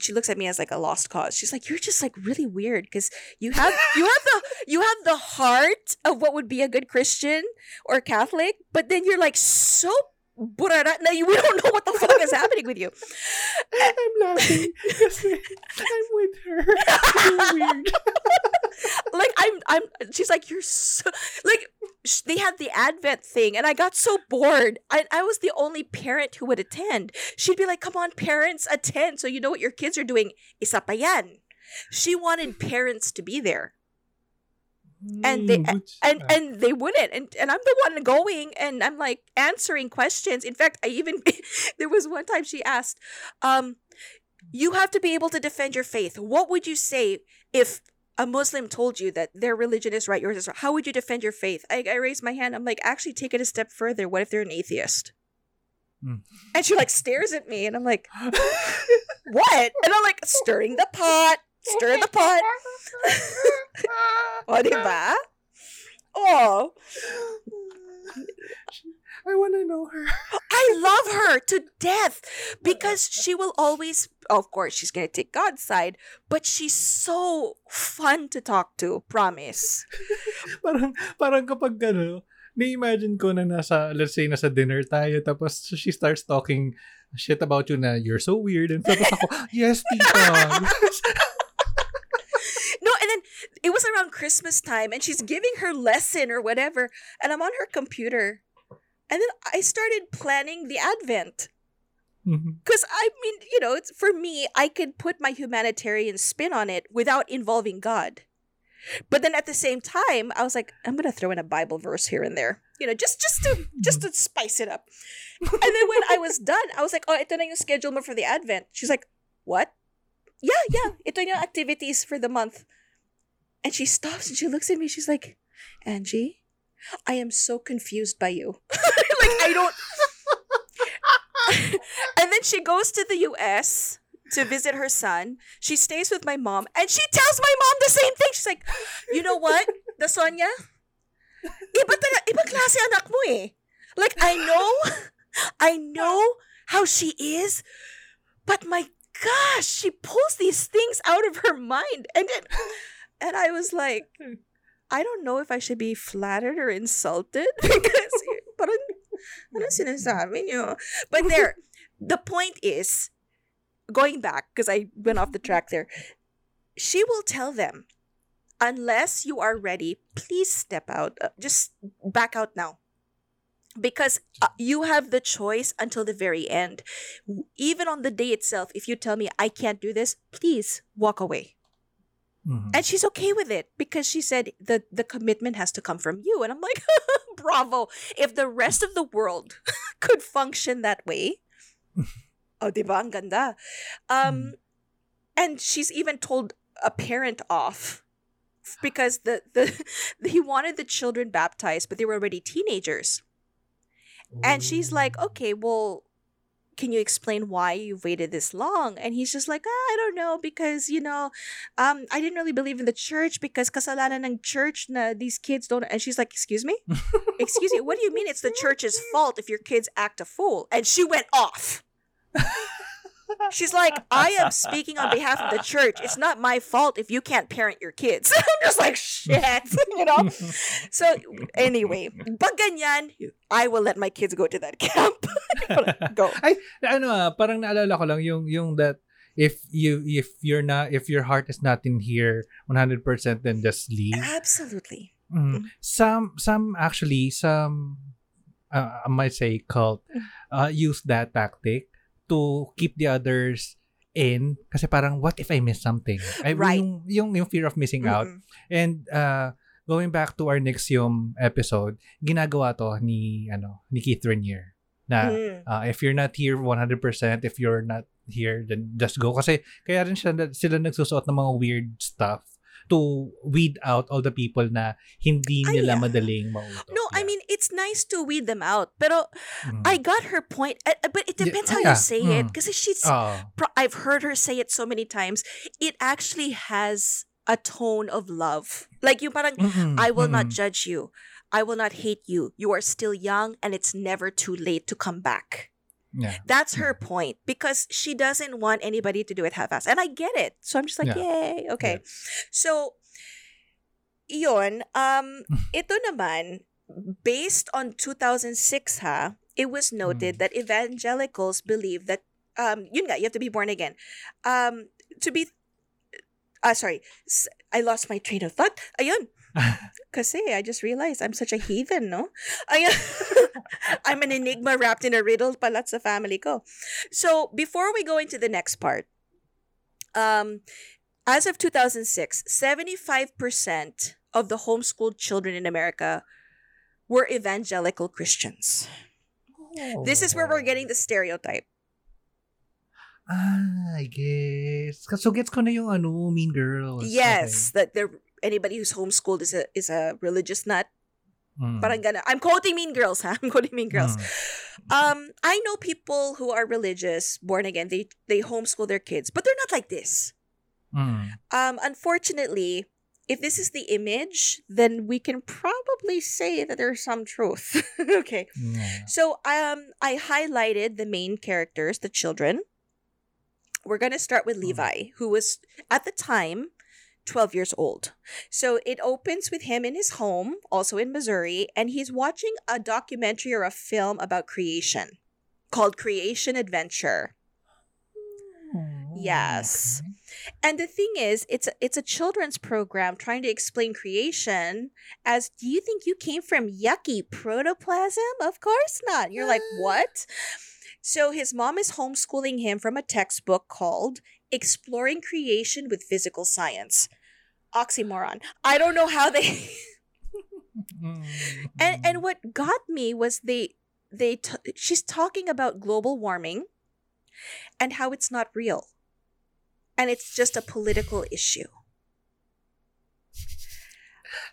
she looks at me as like a lost cause. She's like, you're just like really weird because you have you have the you have the heart of what would be a good Christian or Catholic, but then you're like so burara na you we don't know what the fuck is happening with you. I'm laughing I'm with her. So weird. Like I'm I'm she's like you're so like sh- they had the advent thing and I got so bored. I I was the only parent who would attend. She'd be like, "Come on, parents, attend so you know what your kids are doing." Isa pa yan. She wanted parents to be there. And they- Hmm, and and they wouldn't and and i'm the one going and i'm like answering questions in fact i even there was one time she asked um you have to be able to defend your faith what would you say if a muslim told you that their religion is right yours is wrong how would you defend your faith? I, I raised my hand i'm like actually take it a step further what if they're an atheist? Hmm. and she like stares at me and i'm like what? And i'm like stirring the pot stir the pot. O diba oh. I wanna know her. I love her to death because she will always, of course, she's to take God's side, but she's so fun to talk to, promise. parang, parang kapag ano, na-imagine ko na nasa, let's say, nasa dinner tayo, tapos she starts talking shit about you na you're so weird, and tapos ako, yes, tita. No, and then it was around Christmas time and she's giving her lesson or whatever, and I'm on her computer. And then I started planning the Advent. Mm-hmm. Because I mean, you know, it's, for me, I could put my humanitarian spin on it without involving God. But then at the same time, I was like, I'm gonna throw in a Bible verse here and there, you know, just just to just mm-hmm. to spice it up. And then when I was done, I was like, oh, ito na yung schedule mo for the Advent. She's like, what? Yeah, yeah, ito yung activities for the month. And she stops and she looks at me. She's like, Angie, I am so confused by you. like I don't. and then she goes to the U.S. to visit her son. She stays with my mom, and she tells my mom the same thing. She's like, "You know what, the Sonia, iba tala, iba klase anak mo eh. Like I know, I know how she is, but my gosh, she pulls these things out of her mind, and then, and I was like." I don't know if I should be flattered or insulted because parang ano sinasabi niyo? But there, the point is, going back, because I went off the track there, she will tell them, unless you are ready, please step out. Uh, just back out now. Because uh, you have the choice until the very end. Even on the day itself, if you tell me I can't do this, please walk away. Mhm. And she's okay with it because she said the the commitment has to come from you. And I'm like, bravo. If the rest of the world could function that way, oh, diba? Ang ganda. Um, and she's even told a parent off because the, the he wanted the children baptized, but they were already teenagers. And she's like, okay, well, can you explain why you've waited this long? And he's just like, ah, I don't know, because, you know, um, I didn't really believe in the church because kasalanan ng church na these kids don't. And she's like, excuse me? excuse me, what do you mean it's the church's fault if your kids act a fool? And she went off. She's like, I am speaking on behalf of the church. It's not my fault if you can't parent your kids. I'm just like, shit, you know? So, anyway, pag ganyan, I will let my kids go to that camp. go. Ay, ano ah, parang naalala ko lang yung yung that if you if you're not if your heart is not in here 100% then just leave. Absolutely. Mm. Some some actually some uh, I might say cult uh, use that tactic to keep the others in kasi parang what if I miss something? I, Right. Yung, yung yung fear of missing out. Mm-mm. And uh going back to our Nexium episode, ginagawa to ni ano ni Keith Raniere na Mm. uh, if you're not here 100%, if you're not here then just go kasi kaya rin sila, sila nagsusuot ng mga weird stuff to weed out all the people na hindi Ay, nila yeah. madaling mauto. No, I mean, it's nice to weed them out. Pero Mm. I got her point. Uh, uh, But it Yeah, depends how yeah, you say it. mm. Because she's, pro- I've heard her say it so many times. It actually has a tone of love. Like you parang, mm-mm, I will not mm-mm. judge you. I will not hate you. You are still young and it's never too late to come back. Yeah. That's her point because she doesn't want anybody to do it half-assed. And I get it. So I'm just like, yay. Okay. So, iyon, um, ito naman, based on 2006 ha, it was noted Mm. that evangelicals believe that, um, yun nga, you have to be born again. Um, to be Ah, sorry. I lost my train of thought. Ayun. Kasi I just realized I'm such a heathen, no? Ayun. I'm an enigma wrapped in a riddle pala sa family ko. So, before we go into the next part, um, as of 2006, 75% of the homeschooled children in America were evangelical Christians. This is where we're getting the stereotype. Ah, I guess. So gets ko na yung ano, Mean Girls. Yes, that there anybody who's homeschooled is a is a religious nut. Okay. Mm. Parang gana. I'm quoting Mean Girls, ha? I'm quoting Mean Girls. Mm. Um, I know people who are religious, born again. They they homeschool their kids, but they're not like this. Mm. Um, unfortunately, if this is the image, then we can probably say that there's some truth. okay. Yeah. So um I highlighted the main characters, the children. We're going to start with Mm. Levi, who was at the time 12 years old. So it opens with him in his home, also in Missouri, and he's watching a documentary or a film about creation called Creation Adventure. Yes. Okay. And the thing is, it's a, it's a children's program trying to explain creation as do you think you came from yucky protoplasm? Of course not. You're like, "What?" So his mom is homeschooling him from a textbook called Exploring Creation with Physical Science. Oxymoron. I don't know how they and and what got me was they they t- she's talking about global warming and how it's not real and it's just a political issue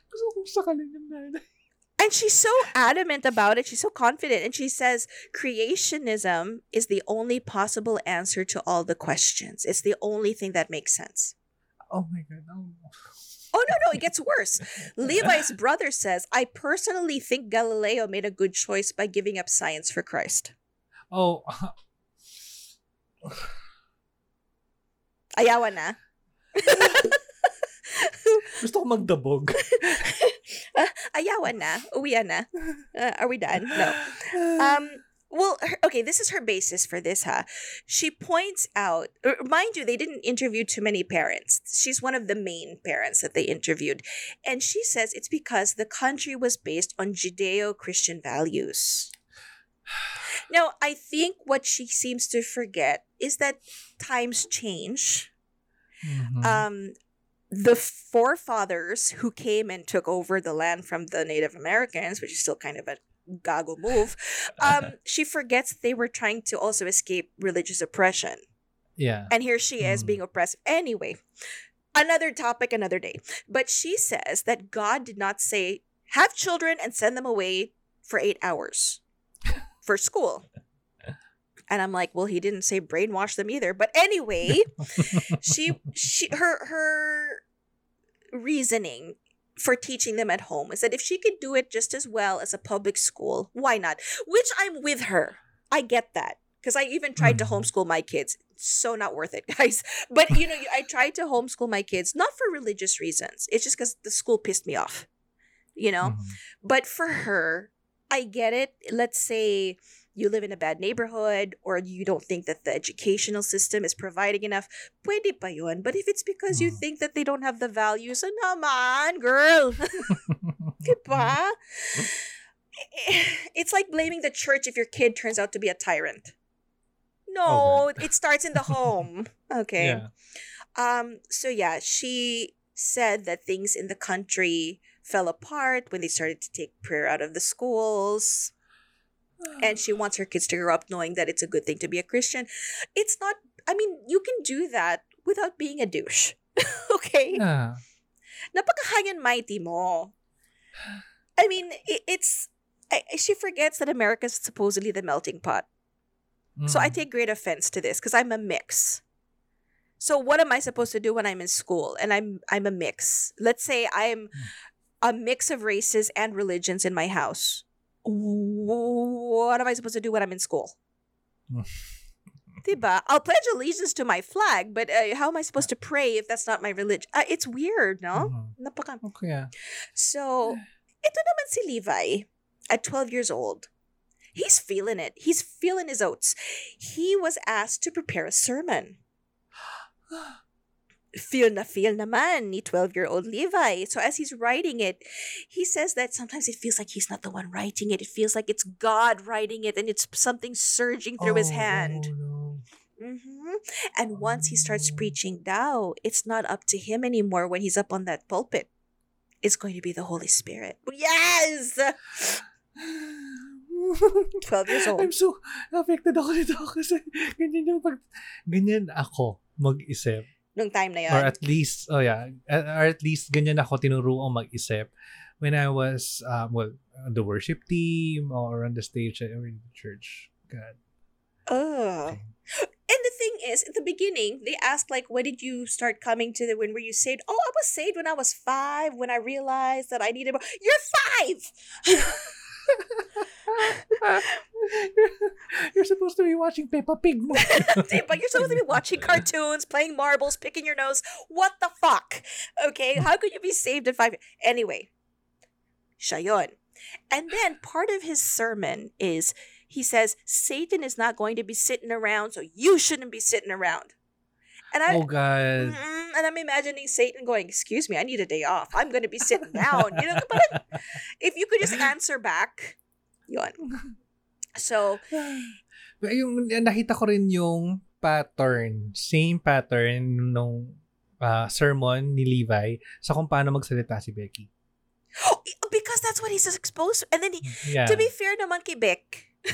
Gusto kong sakalin yung nanay. and she's so adamant about it she's so confident and she says creationism is the only possible answer to all the questions it's the only thing that makes sense Oh my God. Oh no no it gets worse levi's brother says i personally think galileo made a good choice by giving up science for christ Oh. ayawan na Gusto ko magdabog. ayawan na. Uwian na. Uh, are we done? No. Um, well, her, okay, this is her basis for this, huh? She points out, er, mind you, they didn't interview too many parents. She's one of the main parents that they interviewed. And she says it's because the country was based on Judeo Christian values. Now, I think what she seems to forget is that times change. Mhm. um the forefathers who came and took over the land from the Native Americans, which is still kind of a gago move, um, she forgets they were trying to also escape religious oppression. yeah. And here she is Mm. being oppressed. Anyway, another topic, another day. But she says that God did not say, have children and send them away for eight hours for school. And I'm like, well, he didn't say brainwash them either. But anyway, she she her her reasoning for teaching them at home is that if she could do it just as well as a public school, why not? Which I'm with her. I get that because I even tried to Mhm. homeschool my kids. So not worth it, guys. But you know, I tried to homeschool my kids not for religious reasons. It's just because the school pissed me off. You know, Mhm. but for her, I get it. Let's say you live in a bad neighborhood or you don't think that the educational system is providing enough, pwede pa yun. But if it's because you Mhm. think that they don't have the values, ano naman, girl. Diba? It's like blaming the church if your kid turns out to be a tyrant. No, it starts in the home. Okay. Yeah. Um, so yeah, she said that things in the country fell apart when they started to take prayer out of the schools. And she wants her kids to grow up knowing that it's a good thing to be a Christian. It's not, I mean, you can do that without being a douche. okay? Yeah. Napaka-high and mighty mo. I mean, i- it's, I, she forgets that America's supposedly the melting pot. So I Mm. take great offense to this because I'm a mix. So what am I supposed to do when I'm in school and I'm I'm a mix? Let's say I'm a mix of races and religions in my house. What am I supposed to do when I'm in school? Diba? I'll pledge allegiance to my flag, but uh, how am I supposed to pray if that's not my religion? Uh, it's weird, no? Mhm. Napaka- Okay. yeah. so, ito naman si Levi at 12 years old. He's feeling it. He's feeling his oats. He was asked to prepare a sermon. feel na feel naman ni 12-year-old Levi. So as he's writing it, he says that sometimes it feels like he's not the one writing it. It feels like it's God writing it and it's something surging through his Oh, hand. no. hmm And once he starts preaching Tao, it's not up to him anymore when he's up on that pulpit. It's going to be the Holy Spirit. Yes! 12 years old. I'm so affected ako nito kasi ganyan yung pag ganyan ako mag-isip Nung time na yun. or at least oh yeah or at least ganyan ako tinuruan mag-isip when I was um, well on the worship team or on the stage or in the church God Ugh. And the thing is, at the beginning, they asked like, "When did you start coming to the? When were you saved?" Oh, I was saved when I was five. When I realized that I needed. More. You're five. you're supposed to be watching Peppa Pig but you're supposed to be watching cartoons, playing marbles, picking your nose. What the fuck? Okay, how could you be saved in five? Anyway, siya yun. And then part of his sermon is he says Satan is not going to be sitting around, so you shouldn't be sitting around. And I oh God and I'm imagining Satan going, "Excuse me, I need a day off. I'm going to be sitting down." You know, but if you could just answer back, yun. So, yung nakita ko rin yung pattern, same pattern nung ah, sermon ni Levi sa kung paano magsalita si Becky. because that's what he's exposed to. And then, he, Yeah. to be fair naman kay Beck,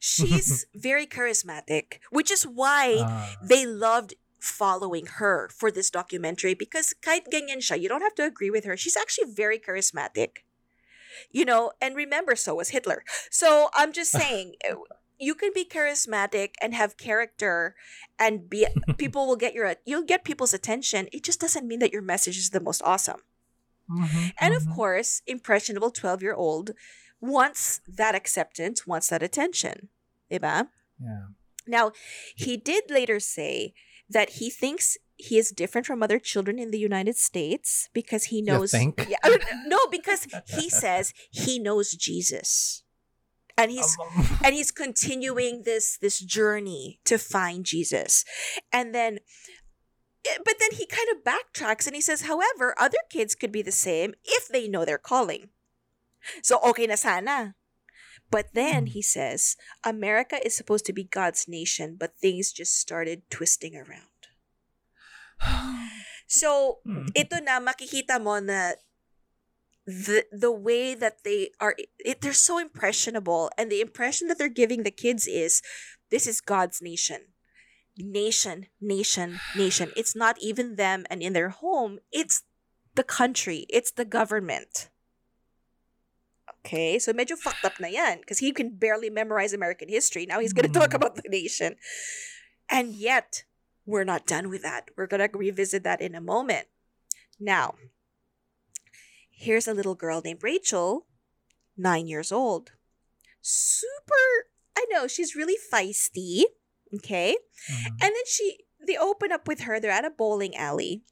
she's very charismatic, which is why Ah. they loved following her for this documentary because kahit ganyan siya, you don't have to agree with her. She's actually very charismatic. You know, and remember, so was Hitler. So I'm just saying, eh, you can be charismatic and have character and be people will get your you'll get people's attention. It just doesn't mean that your message is the most awesome. Mhm, And of mhm. course, impressionable 12-year-old wants that acceptance, wants that attention. Diba? Yeah. Now, he did later say that he thinks he is different from other children in the United States because he You knows. think? Yeah, uh, no, because he says he knows Jesus, and he's Um, and he's continuing this this journey to find Jesus, and then. eh, But then he kind of backtracks and he says, however, other kids could be the same if they know their calling. So okay na sana. But then Hmm. he says, America is supposed to be God's nation, but things just started twisting around. So, ito na makikita mo na the the way that they are it, they're so impressionable and the impression that they're giving the kids is this is God's nation. Nation, nation, nation. It's not even them and in their home, it's the country, it's the government. Okay, so medyo fucked up na yan because he can barely memorize American history. Now he's going to talk Mm. about the nation. And yet, we're not done with that. We're going to revisit that in a moment. Now, here's a little girl named Rachel, nine years old. Super, I know, she's really feisty. Okay. Mhm. And then she, they open up with her. They're at a bowling alley.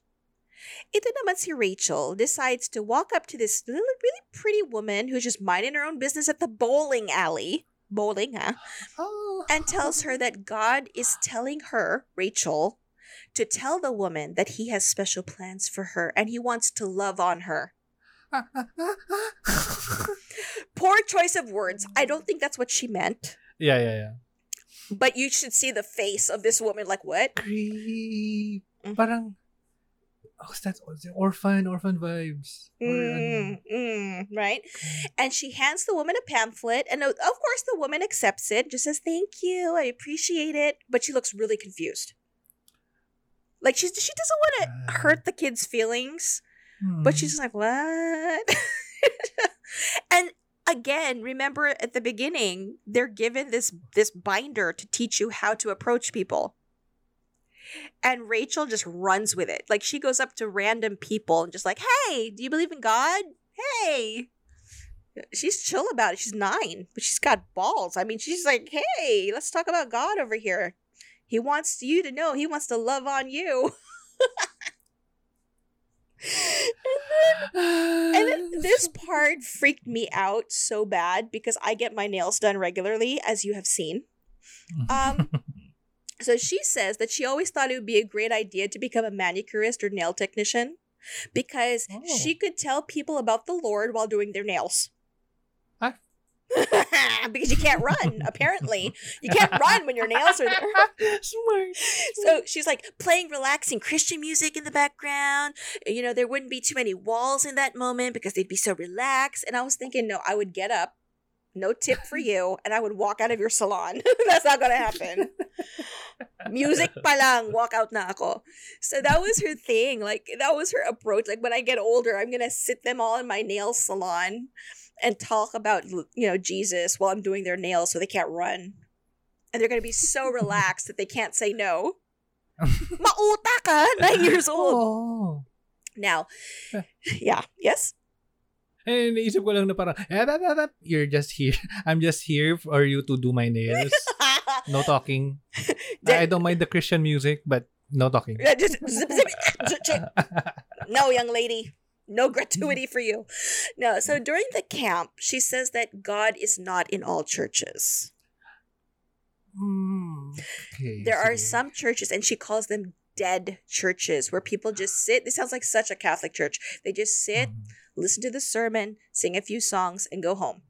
Ito naman si Rachel decides to walk up to this little, really pretty woman who's just minding her own business at the bowling alley. Bowling, huh? Oh. and tells her that God is telling her, Rachel, to tell the woman that he has special plans for her and he wants to love on her. Poor choice of words. I don't think that's what she meant. yeah, yeah, yeah. But you should see the face of this woman like, what? Creep. Mhm. Parang, oh, that's orphan, orphan vibes. Mm, mm, right? And she hands the woman a pamphlet, and of course, the woman accepts it, just says, Thank you, I appreciate it. But she looks really confused. Like, she's, she doesn't want to hurt the kid's feelings. But Hmm. she's like, what? and again, remember at the beginning, they're given this this binder to teach you how to approach people. And Rachel just runs with it. Like she goes up to random people and just like, hey, do you believe in God? Hey. She's chill about it. She's nine, but she's got balls. I mean, she's like, hey, let's talk about God over here. He wants you to know he wants to love on you. And then this part freaked me out so bad because I get my nails done regularly, as you have seen. Um, So she says that she always thought it would be a great idea to become a manicurist or nail technician because Oh. she could tell people about the Lord while doing their nails. Because you can't run, apparently. You can't run when your nails are there. Smart. So she's like playing relaxing Christian music in the background. You know, there wouldn't be too many walls in that moment because they'd be so relaxed. And I was thinking, no, I would get up, no tip for you, and I would walk out of your salon. That's not gonna happen. Music pa lang, walk out na ako. So that was her thing. Like that was her approach. Like when I get older, I'm gonna sit them all in my nail salon and talk about you know Jesus while I'm doing their nails so they can't run. And they're gonna be so relaxed that they can't say no. Mauta ka, nine years old. Oh. Now, yeah, yes. And naisip ko lang na parang, eh, that, that, that, you're just here. I'm just here for you to do my nails. No talking. I don't mind the Christian music, but no talking. No, young lady. No gratuity for you. No, so during the camp, she says that God is not in all churches. Mm, okay, There are some churches, and she calls them dead churches, where people just sit. This sounds like such a Catholic church. They just sit, Mhm. listen to the sermon, sing a few songs, and go home.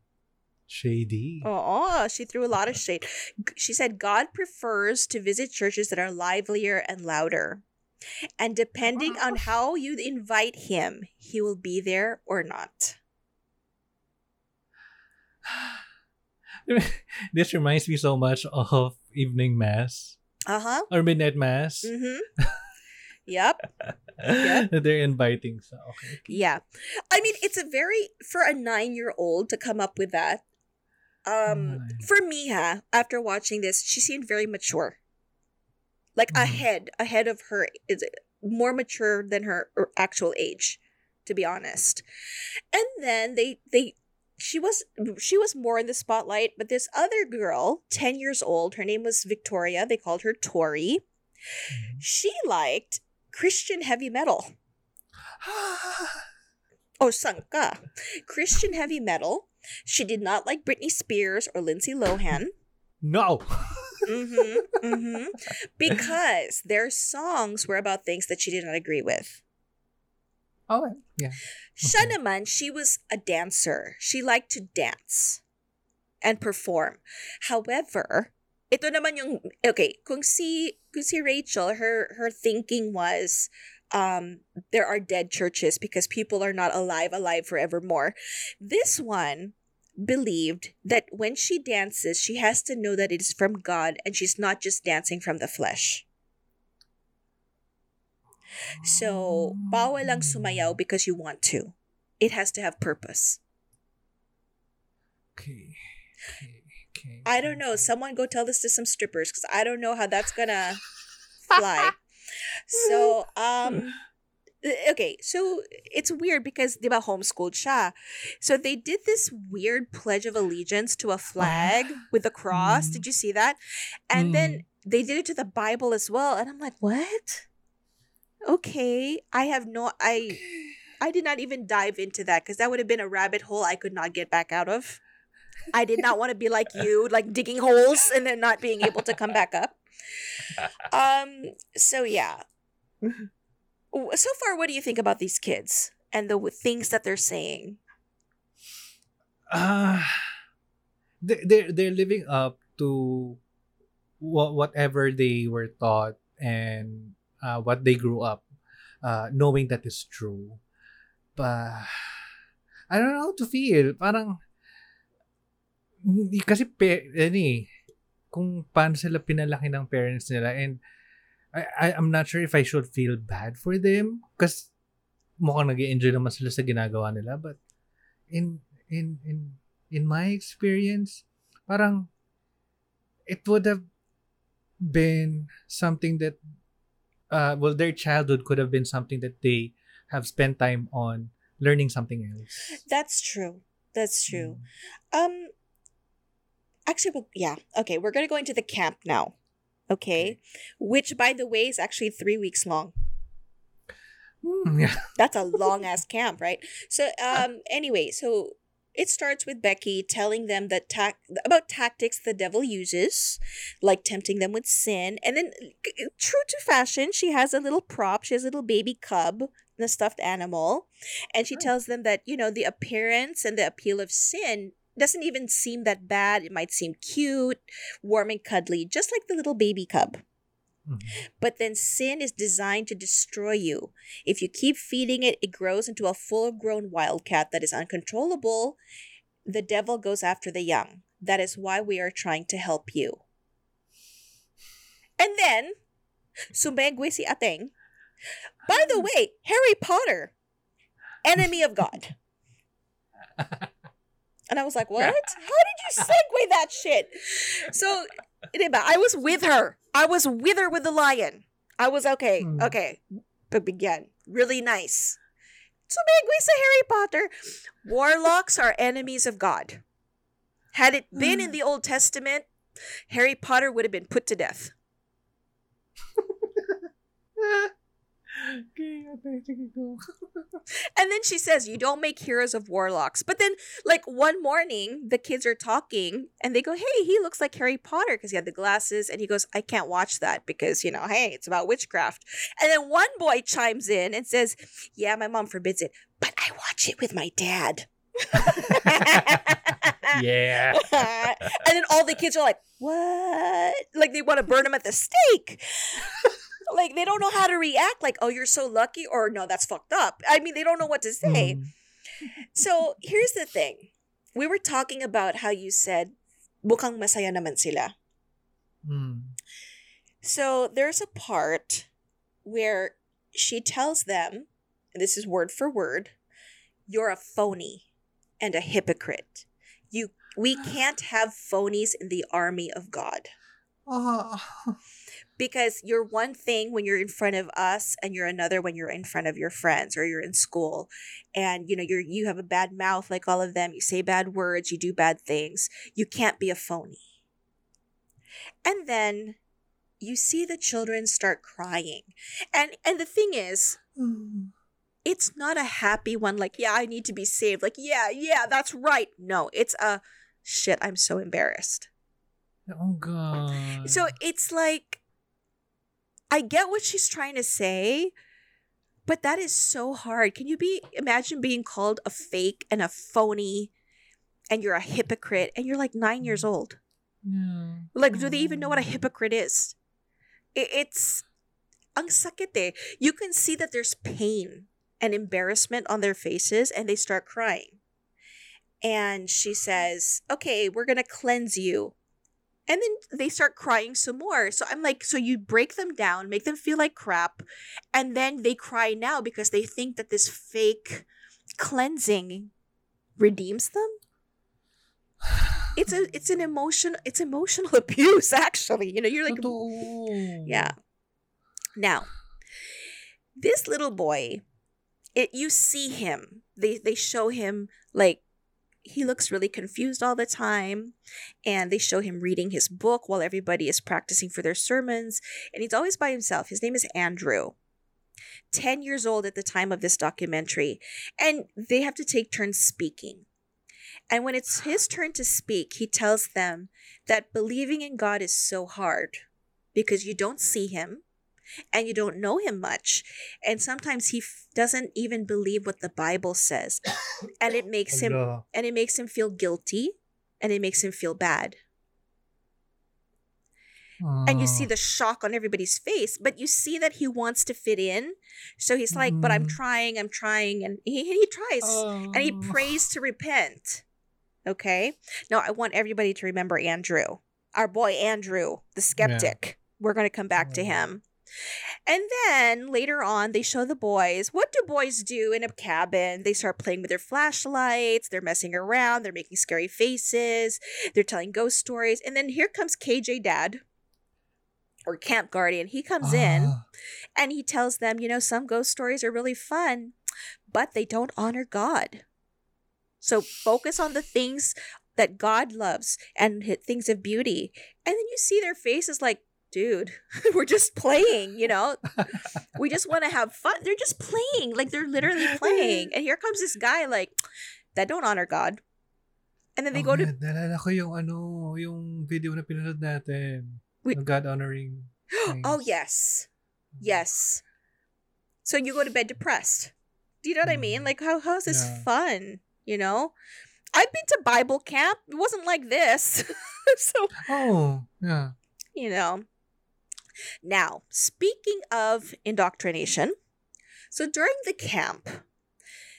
Shady. Oh, she threw a lot of shade. She said God prefers to visit churches that are livelier and louder. And depending on how you invite him, he will be there or not. this reminds me so much of evening mass Uh huh. or midnight mass. Mm-hmm. yep. that They're inviting. So, okay. Yeah. I mean, it's a very, for a nine year old to come up with that. Um, Ay. for me, ha, after watching this, she seemed very mature. Like Mhm. ahead, ahead of her, is more mature than her er, actual age, to be honest. And then they, they, she was, she was more in the spotlight, but this other girl, 10 years old, her name was Victoria, they called her Tori. Mhm. She liked Christian heavy metal. Oh, sanka Christian heavy metal. She did not like Britney Spears or Lindsay Lohan. no. mm-hmm, mm-hmm. Because their songs were about things that she did not agree with. oh, yeah. Siya Okay. naman, she was a dancer. She liked to dance and perform. However, ito naman yung okay, kung si kung si Rachel, her her thinking was um there are dead churches because people are not alive alive forevermore. This one believed that when she dances, she has to know that it is from God and she's not just dancing from the flesh. So, bawal lang sumayaw because you want to. It has to have purpose. Okay. Okay. Okay. I don't know. Someone go tell this to some strippers because I don't know how that's gonna fly. So, um, okay. So it's weird because di ba homeschooled siya. So they did this weird pledge of allegiance to a flag with a cross. Mm. Did you see that? And then they did it to the Bible as well. And I'm like, what? Okay. I have no. I. I did not even dive into that because that would have been a rabbit hole I could not get back out of. I did not want to be like you, like digging holes and then not being able to come back up. Um. So yeah. So far, what do you think about these kids and the things that they're saying? Ah, they they're, they're living up to wha- whatever they were taught and uh, what they grew up uh, knowing that is true. But I don't know how to feel. Parang hindi kasi pe, ano eh, kung paano sila pinalaki ng parents nila and I, I I'm not sure if I should feel bad for them because mukhang nag enjoy naman sila sa ginagawa nila but in in in in my experience parang it would have been something that uh well their childhood could have been something that they have spent time on learning something else That's true. That's true. Um. Actually, well, yeah. Okay, we're gonna go into the camp now. Okay, which, by the way, is actually three weeks long. Hmm, yeah That's a long ass camp, right? So, um, anyway, so it starts with Becky telling them that ta- about tactics the devil uses, like tempting them with sin. And then, true to fashion, she has a little prop. She has a little baby cub, the stuffed animal. And she tells them that, you know, the appearance and the appeal of sin doesn't even seem that bad. It might seem cute, warm, and cuddly, just like the little baby cub. Mhm. But then sin is designed to destroy you. If you keep feeding it, it grows into a full grown wildcat that is uncontrollable. The devil goes after the young. That is why we are trying to help you. And then, sumengwe si Ateng. By the way, Harry Potter, enemy of God. And I was like, what? How did you segue that shit? So, I was with her. I was with her with the lion. I was okay. Hmm. Okay. Pagbigyan. Really nice. Sumengwe sa Harry Potter. Warlocks are enemies of God. Had it been in the Old Testament, Harry Potter would have been put to death. okay, ate, sige go. And then she says, You don't make heroes of warlocks. But then, like, one morning, the kids are talking and they go, Hey, he looks like Harry Potter because he had the glasses. And he goes, I can't watch that because, you know, hey, it's about witchcraft. And then one boy chimes in and says, Yeah, my mom forbids it, but I watch it with my dad. Yeah. and then all the kids are like, What? Like, they want to burn him at the stake. Like, they don't know how to react. Like, Oh, you're so lucky. Or, No, that's fucked up. I mean, they don't know what to say. Mm. So, here's the thing. We were talking about how you said, mukhang masaya naman sila. Mm. So, there's a part where she tells them, and this is word for word, you're a phony and a hypocrite. You we can't have phonies in the army of God. Ah. because you're one thing when you're in front of us and you're another when you're in front of your friends or you're in school. And you know you're you have a bad mouth like all of them you say bad words you do bad things you can't be a phony. And then you see the children start crying. And and the thing is Mm. it's not a happy one like yeah i need to be saved. Like yeah yeah that's right. No it's a shit i'm so embarrassed. Oh god. So it's like, I get what she's trying to say, but that is so hard. Can you be imagine being called a fake and a phony, and you're a hypocrite, and you're like nine years old? yeah. Like, do they even know what a hypocrite is? It's ang sakit eh. You can see that there's pain and embarrassment on their faces, and they start crying. And she says, "Okay, we're gonna cleanse you." And then they start crying some more. So I'm like, so you break them down, make them feel like crap, and then they cry now because they think that this fake cleansing redeems them. It's a it's an emotion it's emotional abuse actually. You know, you're like yeah. Now, this little boy, it you see him. They they show him like he looks really confused all the time and they show him reading his book while everybody is practicing for their sermons and he's always by himself. His name is Andrew. 10 years old at the time of this documentary and they have to take turns speaking. And when it's his turn to speak, he tells them that believing in God is so hard because you don't see him and you don't know him much. And sometimes he f- doesn't even believe what the Bible says. And it makes him and it makes him feel guilty and it makes him feel bad. And you see Ah. the shock on everybody's face, but you see that he wants to fit in. So he's like, "But I'm Mm. trying, I'm trying." And he, he tries and he Oh. prays to repent. Okay? Now I want everybody to remember Andrew, our boy Andrew, the skeptic. We're going to come back to Oh. him. And then later on, they show the boys. What do boys do in a cabin? They start playing with their flashlights. They're messing around. They're making scary faces. They're telling ghost stories. And then here comes KJ Dad or Camp Guardian. He comes in Ah. and he tells them, you know, some ghost stories are really fun, but they don't honor God. So focus on the things that God loves and things of beauty. And then you see their faces like, dude, we're just playing, you know? we just want to have fun. They're just playing. Like they're literally playing. And here comes this guy like, that don't honor God. And then they oh, go to God, ko yung ano, yung video na pinanood natin. Yung God honoring. Oh yes. Yes. So you go to bed depressed. Do you know what I mean? Mm. Like how how is this Yeah. fun? You know? I've been to Bible camp. It wasn't like this. so Oh, yeah. you know. Now, speaking of indoctrination, so during the camp,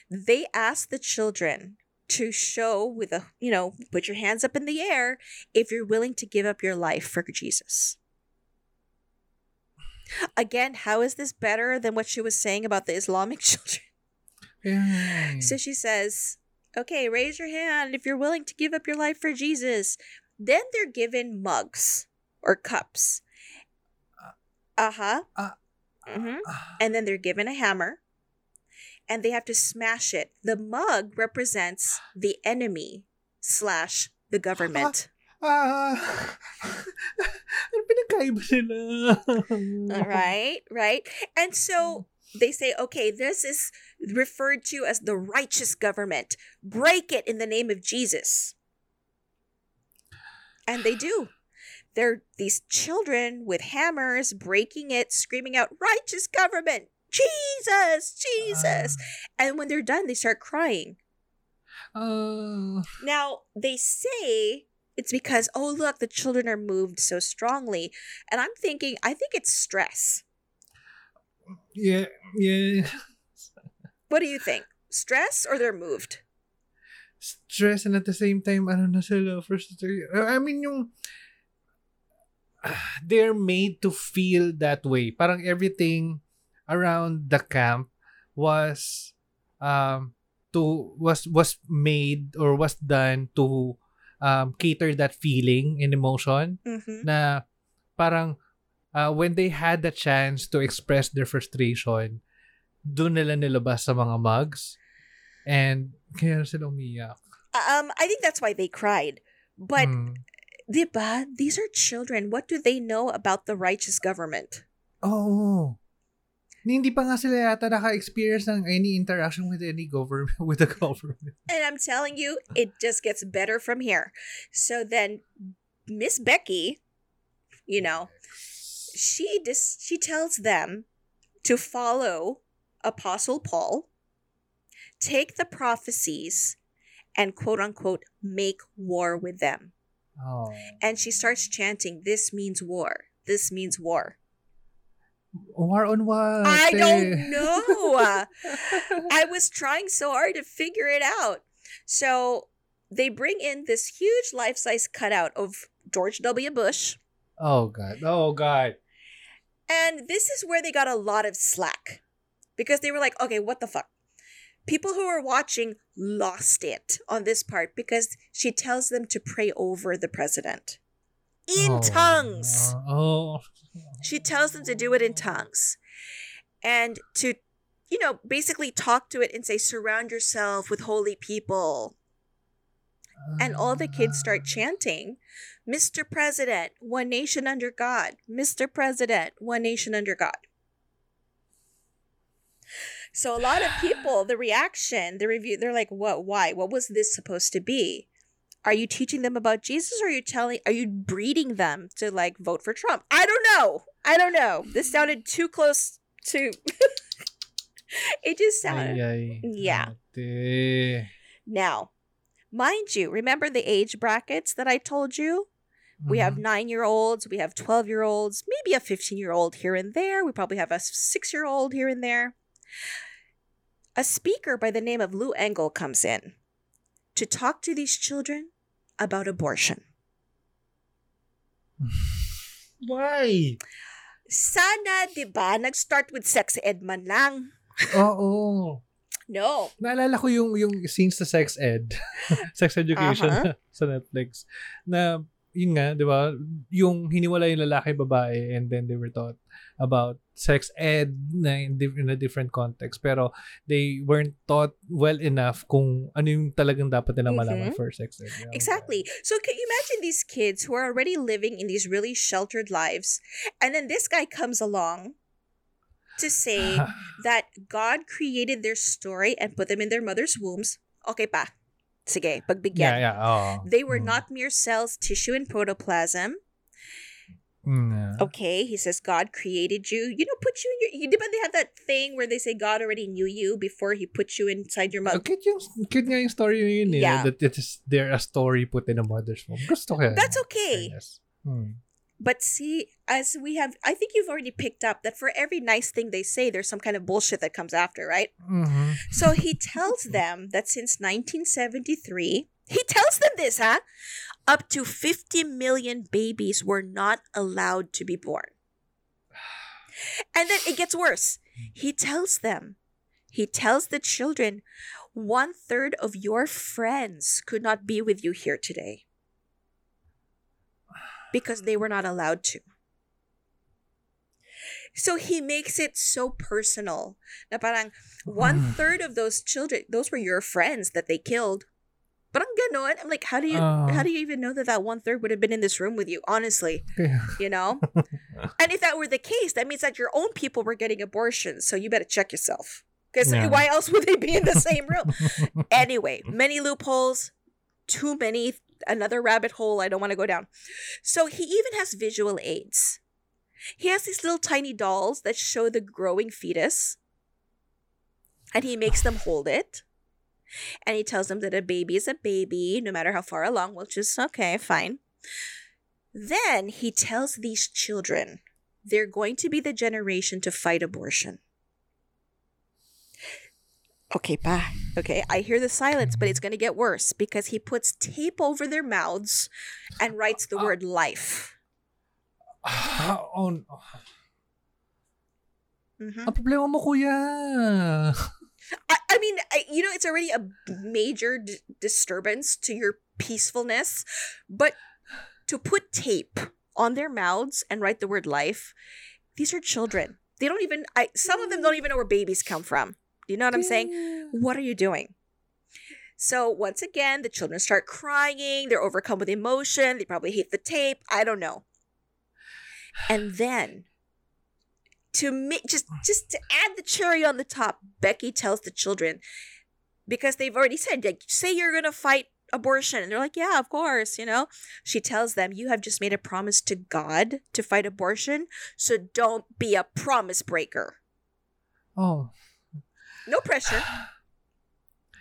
they asked the children to show with a, you know, put your hands up in the air if you're willing to give up your life for Jesus. Again, how is this better than what she was saying about the Islamic children? So she says, okay, raise your hand if you're willing to give up your life for Jesus. Then they're given mugs or cups. Uh huh. Ah. hmm Ah, And then they're given a hammer and they have to smash it. The mug represents the enemy slash the government. ah, ano pinagkaiba nila? All right, right. And so they say, okay, this is referred to as the righteous government. Break it in the name of Jesus. And they do. They're these children with hammers breaking it, screaming out, righteous government, Jesus, Jesus. And when they're done, they start crying. Ah, Now, they say it's because, oh, look, the children are moved so strongly. And I'm thinking, I think it's stress. yeah, yeah. What do you think? Stress or they're moved? Stress and at the same time, ano na sila, frustrated. I mean, yung they're made to feel that way. Parang everything around the camp was um to was was made or was done to um cater that feeling and emotion Mm-hmm. na parang uh, when they had the chance to express their frustration, doon nila nilabas sa mga mugs. And kaya sila umiyak. Um, I think that's why they cried. But, Hmm. Diba, these are children. What do they know about the righteous government? Oh. Hindi pa nga sila yata naka-experience ng any interaction with any government, with the government. And I'm telling you, it just gets better from here. So then, Miss Becky, you know, she dis- she tells them to follow Apostle Paul, take the prophecies, and quote unquote make war with them. Oh. And she starts chanting, "This means war. This means war." War on what? I don't know. I was trying so hard to figure it out. So they bring in this huge life size cutout of George W. Bush. Oh, God. Oh, God. And this is where they got a lot of slack because they were like, okay, what the fuck? People who were watching lost it on this part because she tells them to pray over the president in Oh, tongues. Oh. She tells them to do it in tongues and to, you know, basically talk to it and say, surround yourself with holy people. And all the kids ah. start chanting, Mr. President, one nation under God. Mr. President, one nation under God. So a lot of people, the reaction, the review, they're like, what, why? What was this supposed to be? Are you teaching them about Jesus or are you telling, are you breeding them to like vote for Trump? I don't know. I don't know. This sounded too close to, it just sounded. Ay, ay. Yeah. Ate. Now, mind you, remember the age brackets that I told you? We have Mhm. nine year olds, we have 12 year olds, maybe a 15 year old here and there. We probably have a six year old here and there. A speaker by the name of Lou Engel comes in to talk to these children about abortion. Why? Sana, di ba, nag-start with sex ed man lang. Oo. No. Naalala ko yung yung scenes sa sex ed, sex education Uh-huh. sa Netflix na yun nga, 'di ba? Yung hiniwala yung lalaki babae and then they were taught about sex ed na in, in a different context pero they weren't taught well enough kung ano yung talagang dapat nilang malaman Mhm. for sex ed. Yeah. Exactly. So can you imagine these kids who are already living in these really sheltered lives, and then this guy comes along to say that God created their story and put them in their mother's wombs. Okay pa. Sige, Yeah, pagbigyan. yeah. Oh. They were Mm. not mere cells, tissue, and protoplasm. Mm, yeah. Okay, he says God created you. You know, put you in your. You, di they have that thing where they say God already knew you before He put you inside your Uh, mother? cute, yung, cute nga yung story yun eh. Yeah. That it is there a story put in a mother's womb. Gusto ko. That's okay. Fairness. But see, as we have, I think you've already picked up that for every nice thing they say, there's some kind of bullshit that comes after, right? Mhm. So he tells them that since 1973, he tells them this, huh? Up to 50 million babies were not allowed to be born. And then it gets worse. He tells them, he tells the children, one third of your friends could not be with you here today because they were not allowed to. So he makes it so personal. Na parang one third of those children, those were your friends that they killed. Parang ganon. I'm like, how do you Ah. how do you even know that that one third would have been in this room with you? Honestly, Kaya, you know. and if that were the case, that means that your own people were getting abortions. So you better check yourself. Because Yeah. why else would they be in the same room? anyway, many loopholes, too many, another rabbit hole I don't want to go down. So he even has visual aids. He has these little tiny dolls that show the growing fetus, and he makes them hold it. And he tells them that a baby is a baby, no matter how far along, which is okay, fine. Then he tells these children they're going to be the generation to fight abortion. Okay, pa. Okay, I hear the silence, but it's going to get worse because he puts tape over their mouths and writes the word life. Ah, oh, Mhm. ang problema mo, kuya. I, I mean, I, you know, it's already a major d- disturbance to your peacefulness, but to put tape on their mouths and write the word life, these are children. They don't even, I, some of them don't even know where babies come from. Do you know what I'm saying? What are you doing? So once again, the children start crying. They're overcome with emotion. They probably hate the tape. I don't know. And then, to me, just just to add the cherry on the top, Becky tells the children because they've already said, like, say you're gonna fight abortion, and they're like, yeah, of course, you know. She tells them, you have just made a promise to God to fight abortion, so don't be a promise breaker. Oh. No pressure.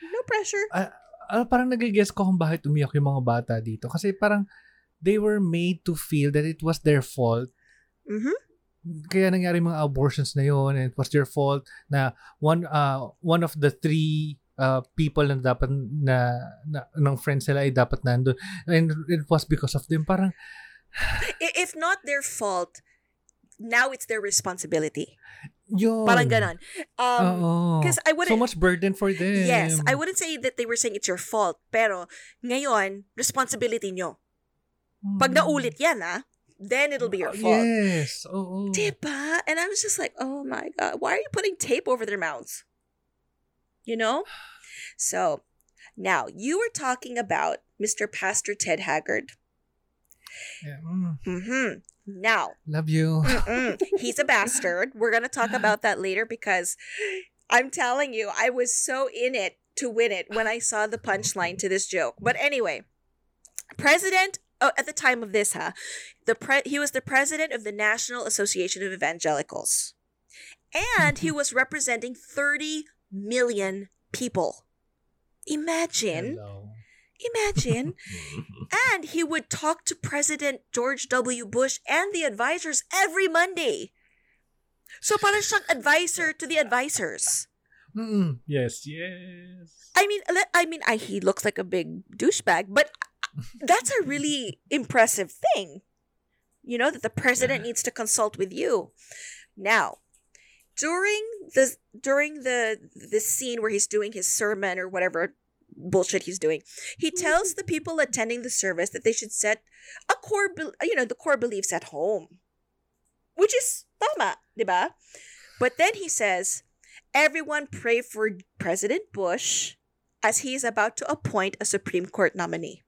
No pressure. Ah, parang nagigess ko kung bakit umiyak yung mga bata dito. Kasi parang they were made to feel that it was their fault. Mm-hmm. Kaya nangyari mga abortions na yun and it was their fault na one uh one of the three uh, people na dapat na, na ng friends nila ay dapat nandun and it was because of them parang if not their fault, now it's their responsibility. Yun Parang ganon. Um, Oo. 'cause I wouldn't- so much burden for them yes, I wouldn't say that they were saying it's your fault, pero ngayon, responsibility nyo. Pag Mm. naulit yan, ah, then it'll be your fault. yes oo Diba? And I was just like, oh my God, why are you putting tape over their mouths? You know? So, now, you were talking about Mr. Pastor Ted Haggard. Yeah, mm, hmm Now, love you He's a bastard. We're going to talk about that later because I'm telling you, I was so in it to win it when I saw the punchline to this joke. But anyway, president oh, at the time of this, huh? The pre- he was the president of the National Association of Evangelicals. And he mm-hmm. was representing 30 million people. Imagine, Hello. Imagine and he would talk to President George W. Bush and the advisors every Monday. So parang siyang advisor to the advisors. Mm-mm. yes yes I mean, I mean, I, he looks like a big douchebag, but that's a really impressive thing. You know that the president needs to consult with you. Now, during the during the the scene where he's doing his sermon or whatever bullshit he's doing, he tells the people attending the service that they should set a core, bel- you know, the core beliefs at home, which is tama, diba? But then he says, everyone pray for President Bush as he is about to appoint a Supreme Court nominee.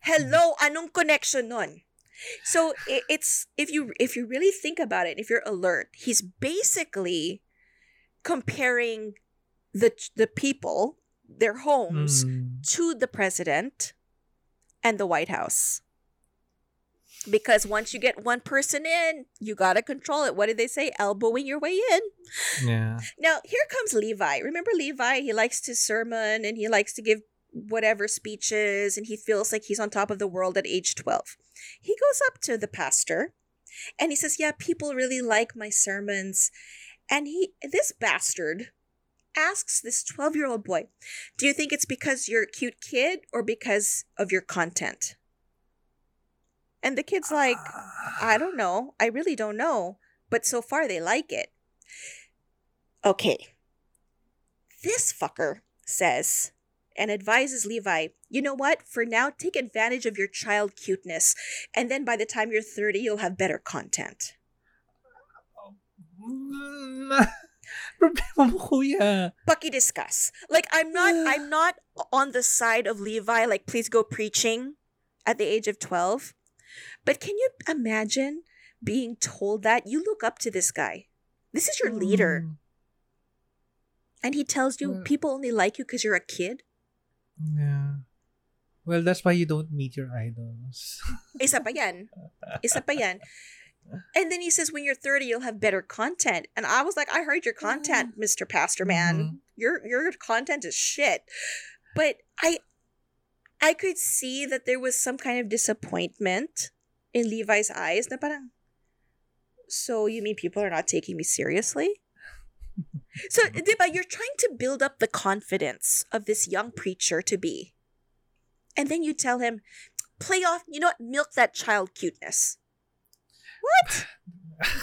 Hello, anong connection nun? So it's if you if you really think about it, if you're alert, he's basically comparing the the people their homes Mm. to the president and the White House. Because once you get one person in, you got to control it. What did they say? Elbowing your way in. Yeah. Now, here comes Levi. Remember Levi? He likes to sermon and he likes to give whatever speeches and he feels like he's on top of the world at age 12. He goes up to the pastor and he says, "Yeah, people really like my sermons." And he this bastard asks this 12-year-old boy, "Do you think it's because you're a cute kid or because of your content?" And the kid's like, ah. I don't know. I really don't know. But so far, they like it. Okay. This fucker says and advises Levi, you know what? For now, take advantage of your child cuteness. And then by the time you're 30, you'll have better content. Problema mo, kuya. Bucky discuss. Like I'm not I'm not on the side of Levi like please go preaching at the age of 12. But can you imagine being told that you look up to this guy? This is your leader. Mm. And he tells you Well- people only like you because you're a kid? Yeah. Well, that's why you don't meet your idols. Isa pa yan. Isa pa yan. And then he says, when you're 30, you'll have better content. And I was like, I heard your content, Mr. Pastor Man. Mm-hmm. Your your content is shit. But I I could see that there was some kind of disappointment in Levi's eyes na parang, so you mean people are not taking me seriously? So, di ba, you're trying to build up the confidence of this young preacher to be. And then you tell him, play off, you know what, milk that child cuteness. What?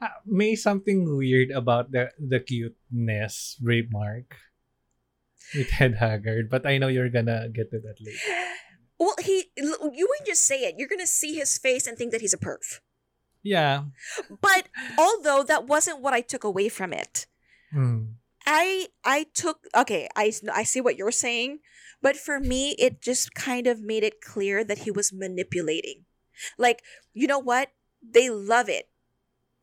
Ah, May something weird about the the cuteness remark with Ted Haggard, but I know you're gonna get to that later. Well, he, you wouldn't just say it. You're to see his face and think that he's a perv. Yeah. But although that wasn't what I took away from it, Mm. I I took okay, I I see what you're saying, but for me it just kind of made it clear that he was manipulating. Like, you know what? They love it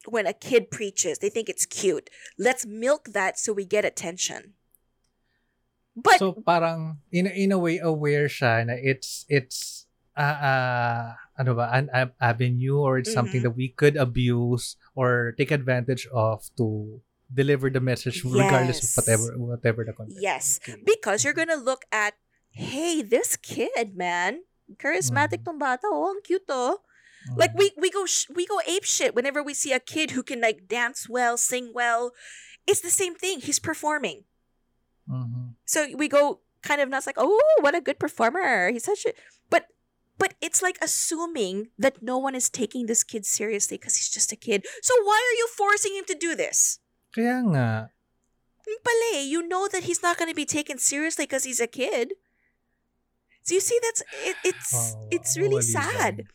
when a kid preaches. They think it's cute. Let's milk that so we get attention. But so parang in in a way aware siya na it's it's uh, uh ano ba an a- avenue or it's something Mhm. that we could abuse or take advantage of to deliver the message regardless of whatever whatever the content. Yes, Okay. because you're gonna look at, hey, this kid, man, charismatic Mhm. tong bata, oh, ang cute oh. Like we we go sh- we go ape shit whenever we see a kid who can like dance well, sing well. It's the same thing. He's performing, Mhm. so we go kind of nuts like, oh, what a good performer. He's such a but but it's like assuming that no one is taking this kid seriously because he's just a kid. So why are you forcing him to do this? Kaya nga. Yung eh, you know that he's not going to be taken seriously because he's a kid. So you see, that's it, it's Oh, it's really sad.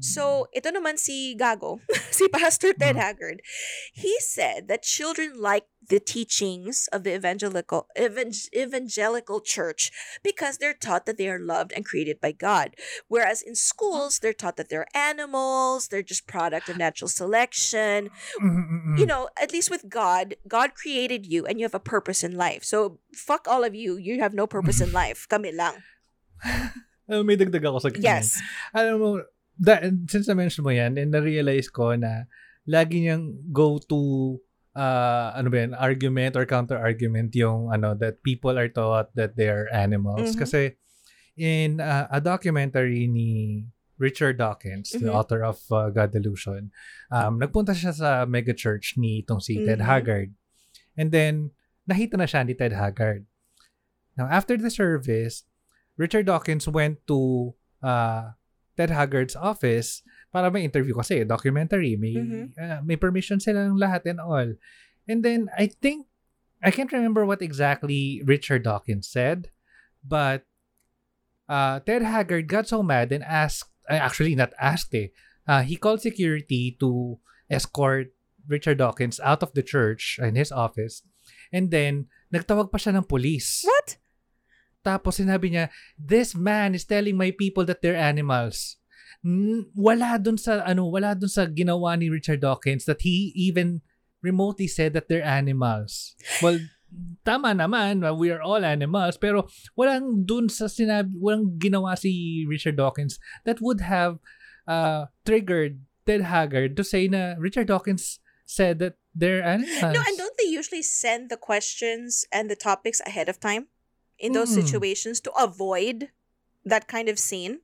So mm. ito naman si Gago, si Pastor Ted Mhm. Haggard. He said that children like the teachings of the evangelical evang- evangelical church because they're taught that they are loved and created by God. Whereas in schools, mm. they're taught that they're animals, they're just product of natural selection, Mm-mm-mm. you mm-hmm. know, at least with God, God created you and you have a purpose in life. So fuck all of you. You have no purpose in life. Kami lang. May dagdag ako sa ganyan. Yes. Alam mo, da, since na-mention mo yan, and na-realize ko na lagi niyang go-to uh, ano ba yan, argument or counter-argument yung ano, that people are taught that they are animals. Mhm. Kasi in uh, a documentary ni Richard Dawkins, the Mhm. author of uh, God Delusion, um, nagpunta siya sa mega church ni itong si Ted Mhm. Haggard. And then, nahita na siya ni Ted Haggard. Now, after the service, Richard Dawkins went to uh, Ted Haggard's office para may interview kasi documentary may Mhm. uh, may permission sila ng lahat and all and then I think I can't remember what exactly Richard Dawkins said but uh, Ted Haggard got so mad and asked uh, actually not asked eh uh, he called security to escort Richard Dawkins out of the church in his office and then nagtawag pa siya ng police What? Tapos sinabi niya, this man is telling my people that they're animals. Wala dun sa, ano, wala dun sa ginawa ni Richard Dawkins that he even remotely said that they're animals. Well, tama naman, uh, we are all animals, pero walang dun sa sinabi, walang ginawa si Richard Dawkins that would have uh, triggered Ted Haggard to say na Richard Dawkins said that they're animals. No, and don't they usually send the questions and the topics ahead of time in those Mm. situations to avoid that kind of scene?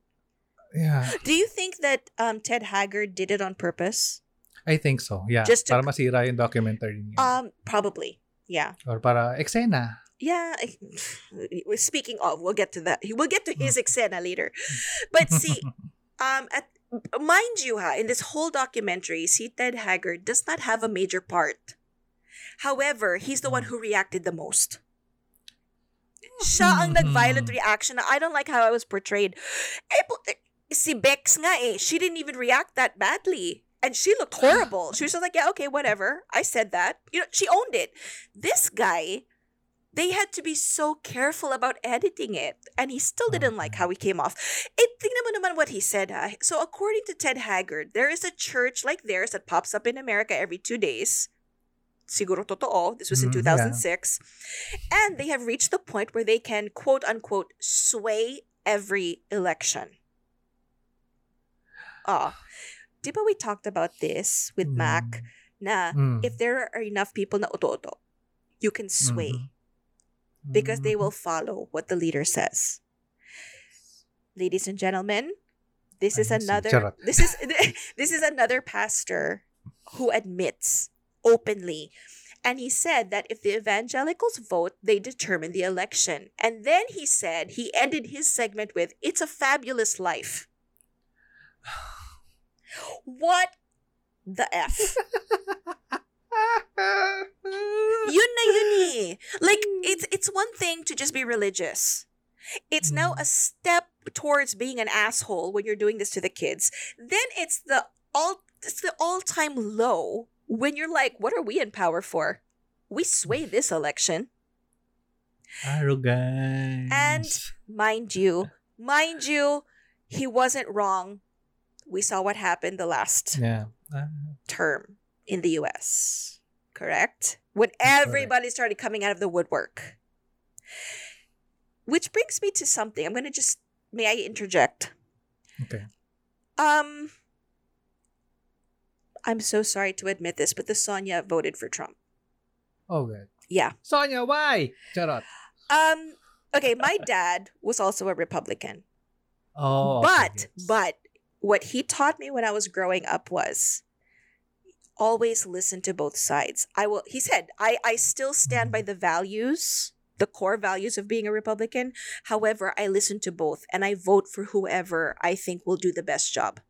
Yeah, Do you think that um, Ted Haggard did it on purpose? I think so. Yeah, Just to- para masira yung documentary niya. Um, probably. Yeah. Or para eksena. Yeah. Speaking of, we'll get to that. We'll get to his exena later. But see, um, at mind you, ha, in this whole documentary, see Ted Haggard does not have a major part. However, he's the one who reacted the most. Siya ang nag-violent reaction na I don't like how I was portrayed. Eh, eh, si Bex nga eh, she didn't even react that badly. And she looked horrible. She was just like, yeah, okay, whatever. I said that. You know, she owned it. This guy, they had to be so careful about editing it. And he still didn't like how he came off. Eh, tingnan mo naman what he said. Ha? So according to Ted Haggard, there is a church like theirs that pops up in America every two days. Siguro totoo. This was in Mm, yeah. 2006. And they have reached the point where they can, quote unquote, sway every election. Ah. Di ba we talked about this with Mac na Mm. if there are enough people na oto-oto, you can sway Mhm. because they Mhm. will follow what the leader says. Ladies and gentlemen, this is I another this is this is another pastor who admits openly and he said that if the evangelicals vote, they determine the election. And then he said he ended his segment with it's a fabulous life. What the F? yun na yun eh. Like, it's, it's one thing to just be religious. It's now a step towards being an asshole when you're doing this to the kids. Then it's the all it's the all-time low when you're like, what are we in power for? We sway this election. Arrogance. And mind you, mind you, he wasn't wrong. We saw what happened the last yeah. Ah, term in the US. Correct? When everybody started coming out of the woodwork. Which brings me to something. I'm going to just may I interject? okay. Um I'm so sorry to admit this, but the Sonia voted for Trump. Oh, good. Yeah. Sonia, why? Charot. Um okay, my dad was also a Republican. Oh, but but what he taught me when I was growing up was always listen to both sides. I will he said, I I still stand by the values, the core values of being a Republican. However, I listen to both and I vote for whoever I think will do the best job.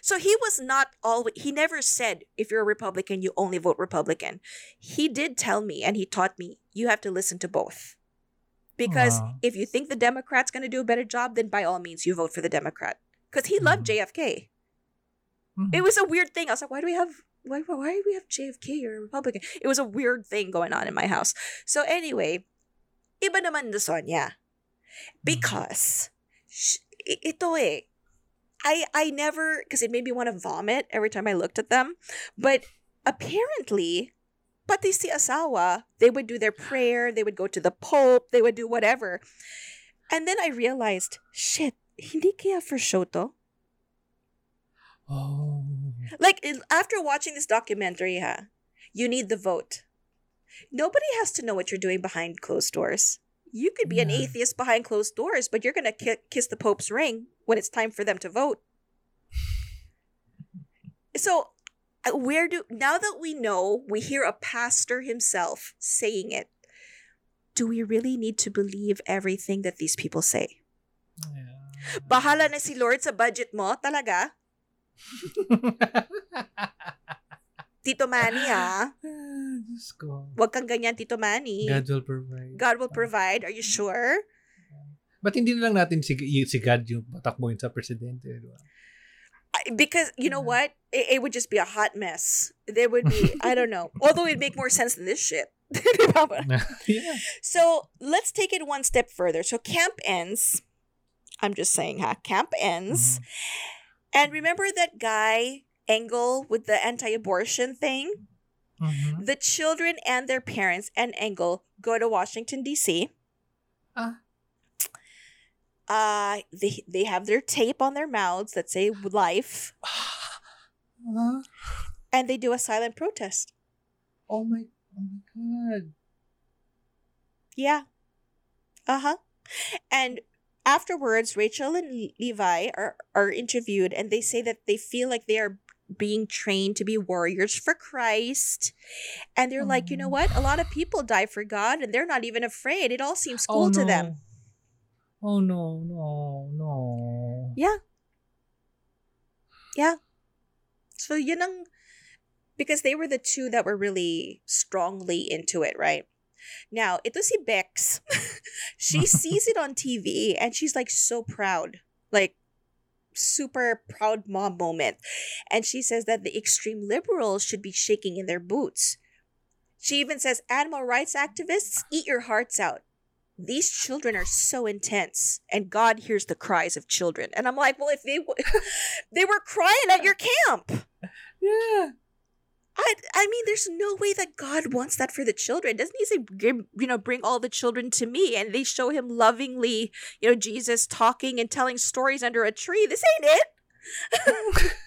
So he was not always he never said if you're a Republican you only vote Republican. He did tell me and he taught me you have to listen to both. Because if you think the Democrat's going to do a better job, then by all means you vote for the Democrat. Because he loved Mhm. JFK. Mhm. It was a weird thing. I was like, why do we have why why do we have JFK or a Republican? It was a weird thing going on in my house. So anyway, iba naman the Sonia. Because sh- i- ito eh. I I never because it made me want to vomit every time I looked at them. But apparently, pati si asawa, they would do their prayer, they would go to the Pope, they would do whatever. And then I realized, shit, hindi kaya for show to? Oh. Like after watching this documentary, ha, you need the vote. Nobody has to know what you're doing behind closed doors. You could be an atheist behind closed doors, but you're gonna ki- kiss the Pope's ring when it's time for them to vote. So, uh, where do now that we know, we hear a pastor himself saying it. Do we really need to believe everything that these people say? Yeah. Bahala na si Lord sa budget mo, talaga? Tito Manny, ha? Diyos ko. Huwag kang ganyan, Tito Manny. God will provide. God will provide. Are you sure? Ba't hindi na lang natin si, si God yung patakbuhin sa presidente? Di ba? I- Because, you know what? It, it would just be a hot mess. There would be, I don't know. Although it'd make more sense than this shit. yeah. so, let's take it one step further. So, camp ends. I'm just saying, ha? Camp ends. Mm-hmm. And remember that guy, Engle, with the anti abortion thing? Mhm. The children and their parents and Engle go to Washington D.C. Ah. Uh, they they have their tape on their mouths that say life, Ah, and they do a silent protest. oh my, oh my god. Yeah. Uh huh. And afterwards, Rachel and Levi are, are interviewed and they say that they feel like they are being trained to be warriors for Christ. And they're like, you know Oh. what? A lot of people die for God and they're not even afraid. It all seems Oh, cool to them. Oh no, no, no. Yeah. Yeah. So yun ang because they were the two that were really strongly into it, right? Now, ito si Bex. she sees it on TV and she's like so proud. Like super proud mom moment. And she says that the extreme liberals should be shaking in their boots. She even says animal rights activists eat your hearts out. These children are so intense and God hears the cries of children. And I'm like, well if they w- they were crying at your camp. Yeah. I, I mean, there's no way that God wants that for the children. Doesn't he say, you know, bring all the children to me? And they show him lovingly, you know, Jesus talking and telling stories under a tree. This ain't it.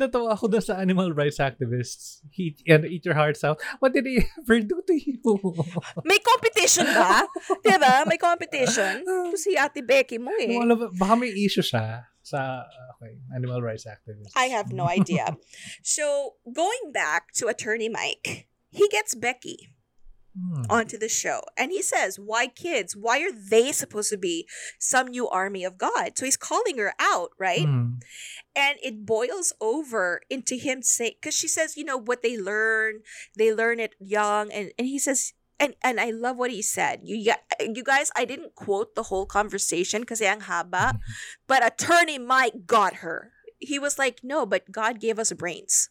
Natawa ako doon sa animal rights activists. Eat, and eat your hearts out. What did he ever do to you? May competition ba? diba? May competition. Ito si Ate Becky mo eh. Wala ba- baka may issue siya sa okay, animal rights activists. I have no idea. so, going back to Attorney Mike, he gets Becky. Hmm. onto the show. And he says, Why kids? Why are they supposed to be some new army of God? So he's calling her out, right? Hmm. And it boils over into him saying, because she says, you know, what they learn, they learn it young. And, and he says, and, and I love what he said. You, you guys, I didn't quote the whole conversation because ang haba, but attorney Mike got her. He was like, no, but God gave us brains.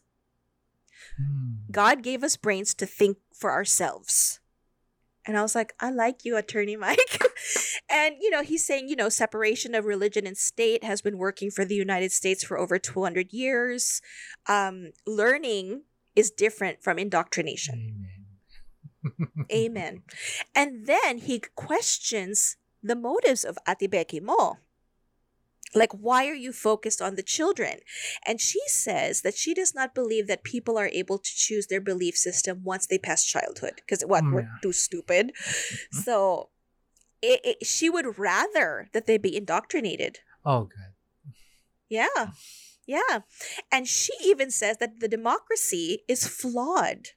Hmm. God gave us brains to think for ourselves. And I was like, I like you, Attorney Mike. and, you know, he's saying, you know, separation of religion and state has been working for the United States for over 200 years. Um, learning is different from indoctrination. Amen. Amen. And then he questions the motives of Ate Becky Mo. Like, why are you focused on the children? And she says that she does not believe that people are able to choose their belief system once they pass childhood. Because what? Mm, We're too stupid. So it, it, she would rather that they be indoctrinated. Oh, good. Yeah. Yeah. And she even says that the democracy is flawed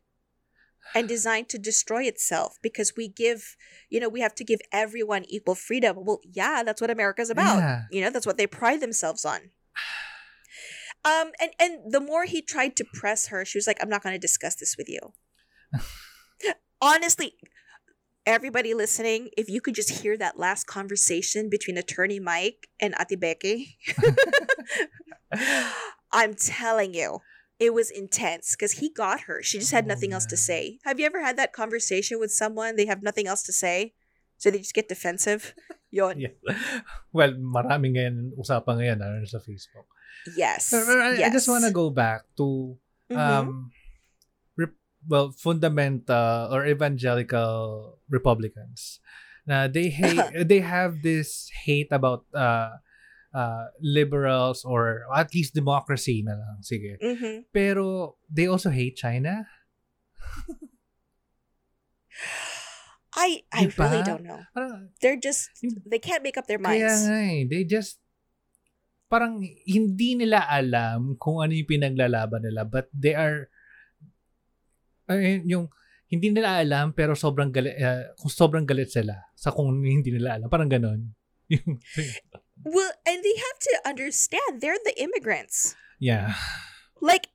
and designed to destroy itself because we give, you know, we have to give everyone equal freedom. Well, yeah, that's what America's about. Yeah. You know, that's what they pride themselves on. Um and and the more he tried to press her, she was like, "I'm not going to discuss this with you." Honestly, everybody listening, if you could just hear that last conversation between attorney Mike and Ate Becky, I'm telling you, it was intense because he got her. She just had Oh, nothing else to say. Have you ever had that conversation with someone? They have nothing else to say, so they just get defensive. Yon. Yeah. Well, maraming ngayon usapan ngayon ano, sa Facebook. Yes. I, I just want to go back to Mhm. um rep- well fundamental or evangelical republicans na they hate they have this hate about uh uh liberals or at least democracy na lang sige Mhm. pero they also hate China I I Diba? really don't know. parang They're just they can't make up their kaya minds. nga eh, they just parang hindi nila alam kung ano yung pinaglalaban nila but they are ay, yung hindi nila alam pero sobrang galit uh, kung sobrang galit sila sa kung hindi nila alam parang ganon Well, and they have to understand they're the immigrants. yeah Like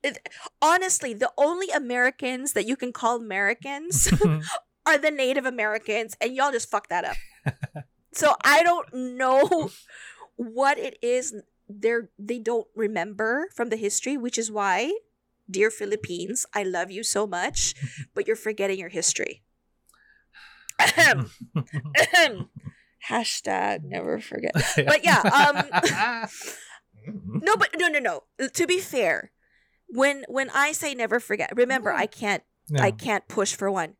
honestly, the only Americans that you can call Americans are the Native Americans, and y'all just fuck that up. so I don't know what it is they're they don't remember from the history, which is why, dear Philippines, I love you so much, but you're forgetting your history. Ahem. Ahem. Hashtag never forget. But yeah, um no, but no, no, no. To be fair, when when I say never forget, remember I can't Yeah. I can't push for one.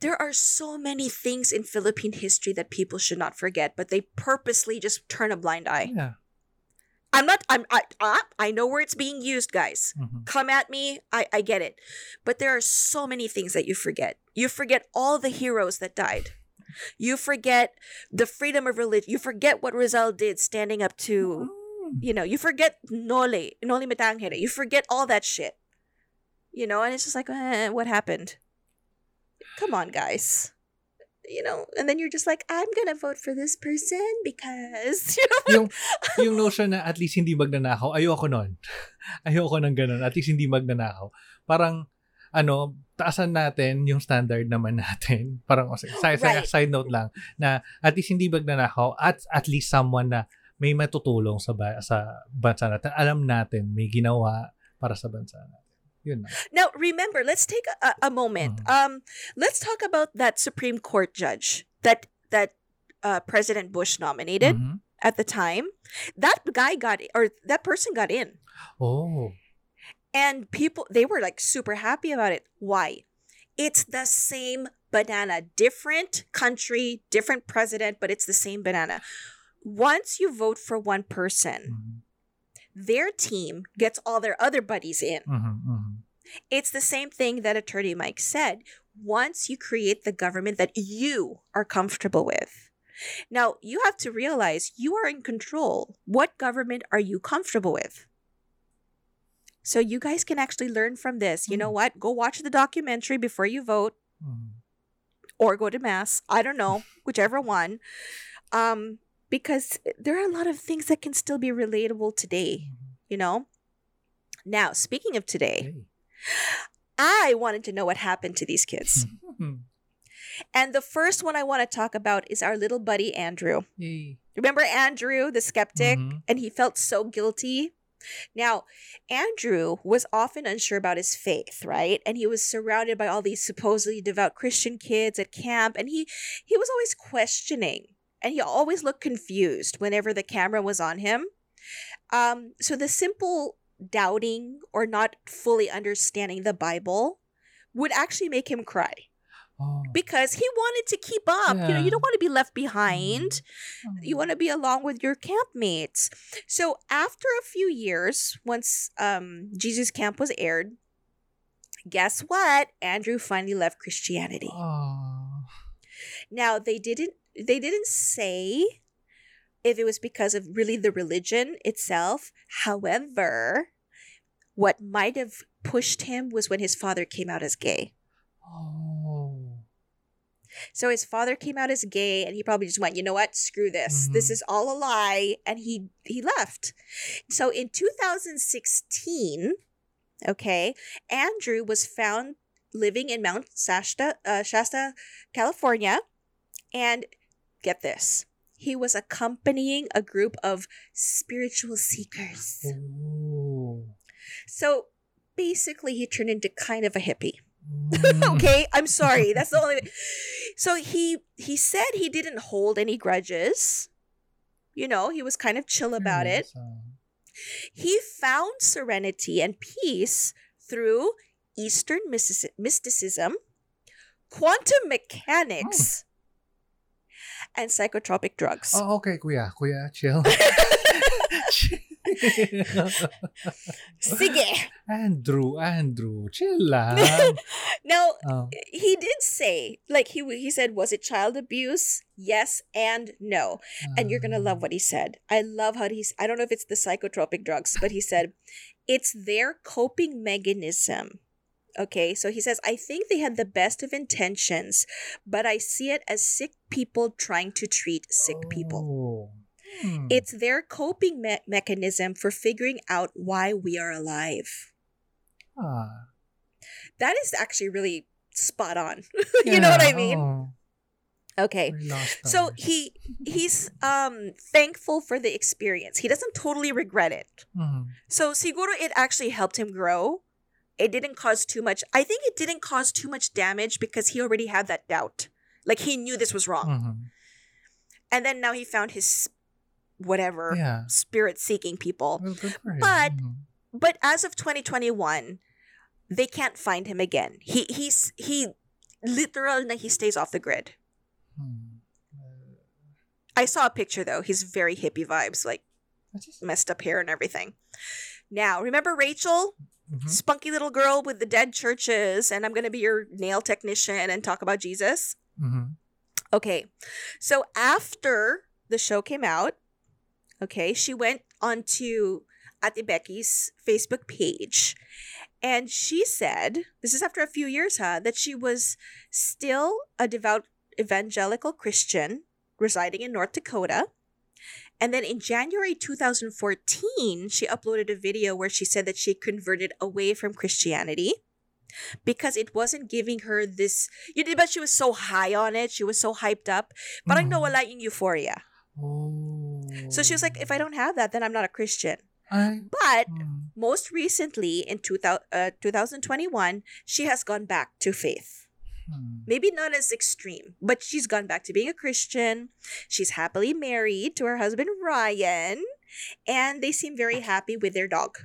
There are so many things in Philippine history that people should not forget, but they purposely just turn a blind eye. yeah. I'm not. I'm. I. I, I know where it's being used, guys. Mhm. Come at me. I. I get it, but there are so many things that you forget. You forget all the heroes that died. You forget the freedom of religion. You forget what Rizal did standing up to. Mm. You know. You forget Noli. Nole Metangere. You forget all that shit. You know, and it's just like, eh, what happened? Come on, guys. You know, and then you're just like, I'm gonna vote for this person because you know. yung yung notion na at least hindi magnanakaw, ayoko nun. ayoko ng ganun. At least hindi magnanakaw. Parang, ano, taasan natin yung standard naman natin. Parang, side, side, Right. side note lang, na at least hindi magnanakaw at at least someone na may matutulong sa, ba, sa bansa natin. Alam natin, may ginawa para sa bansa natin. Yun lang. Now, remember, let's take a, a moment. Mhm. Um, let's talk about that Supreme Court judge that that uh, President Bush nominated Mhm. at the time. That guy got or that person got in, Oh. And people they were like super happy about it. Why? It's the same banana, different country, different president, but it's the same banana. Once you vote for one person, Mhm. their team gets all their other buddies in. Mhm. Mhm. It's the same thing that Attorney Mike said. Once you create the government that you are comfortable with. Now, you have to realize you are in control. What government are you comfortable with? So you guys can actually learn from this. You know Mm. what? Go watch the documentary before you vote Mhm. or go to mass. I don't know, whichever one. Um because there are a lot of things that can still be relatable today, you know? Now, speaking of today, Okay. I wanted to know what happened to these kids. Mhm. And the first one I want to talk about is our little buddy Andrew. Yay. Remember Andrew, the skeptic, Mhm. and he felt so guilty? Now, Andrew was often unsure about his faith, right? And he was surrounded by all these supposedly devout Christian kids at camp, and he he was always questioning, and he always looked confused whenever the camera was on him. Um, so the simple doubting or not fully understanding the Bible would actually make him cry Oh. because he wanted to keep up. You know, you don't want to be left behind. You want to be along with your campmates. So after a few years, once um, Jesus Camp was aired, guess what? Andrew finally left Christianity. Oh. Now they didn't they didn't say if it was because of really the religion itself. However, what might have pushed him was when his father came out as gay. Oh. So his father came out as gay and he probably just went, you know what? Screw this. This Mhm. is all a lie and he he left. So in 2016, okay, Andrew was found living in Mount Shasta, uh, Shasta, California and get this. He was accompanying a group of spiritual seekers. Oh. So basically he turned into kind of a hippie. Mm. okay i'm sorry that's the only so he he said he didn't hold any grudges you know he was kind of chill about it he found serenity and peace through eastern mysticism quantum mechanics and psychotropic drugs Oh, okay, kuya. Kuya, chill. sige Andrew, Andrew, chill lang. now Oh. he did say like he he said was it child abuse yes and no and you're gonna love ah. what he said. I love how he's. I don't know if it's the psychotropic drugs, but he said it's their coping mechanism. Okay, so he says I think they had the best of intentions, but I see it as sick people trying to treat sick people. Oh. Hmm. It's their coping me- mechanism for figuring out why we are alive. Ah. That is actually really spot on. you know what I mean? oh. Okay. So he he's um thankful for the experience. He doesn't totally regret it. Mhm. So siguro it actually helped him grow. It didn't cause too much. I think it didn't cause too much damage because he already had that doubt. Like he knew this was wrong. Mhm. And then now he found his whatever Yeah. spirit seeking people. Well, good for him. But- Mhm. but as of 2021, they can't find him again. He he's he literal na he stays off the grid. Hmm. I saw a picture though. He's very hippie vibes, like just- messed up hair and everything. Now, remember Rachel? Mhm. Spunky little girl with the dead churches, and I'm gonna be your nail technician and talk about Jesus. Mhm. Okay. So after the show came out, okay, she went onto Ate Becky's Facebook page and she said, this is after a few years, huh, that she was still a devout evangelical Christian residing in North Dakota. And then in January 2014, she uploaded a video where she said that she converted away from Christianity because it wasn't giving her this you did, but she was so high on it she was so hyped up parang Mhm. nawala yung euphoria Oh. So she was like if i don't have that then i'm not a christian Ay. but Hmm. most recently in 2000, uh, 2021 she has gone back to faith Hmm. maybe not as extreme but she's gone back to being a christian she's happily married to her husband ryan and they seem very happy with their dog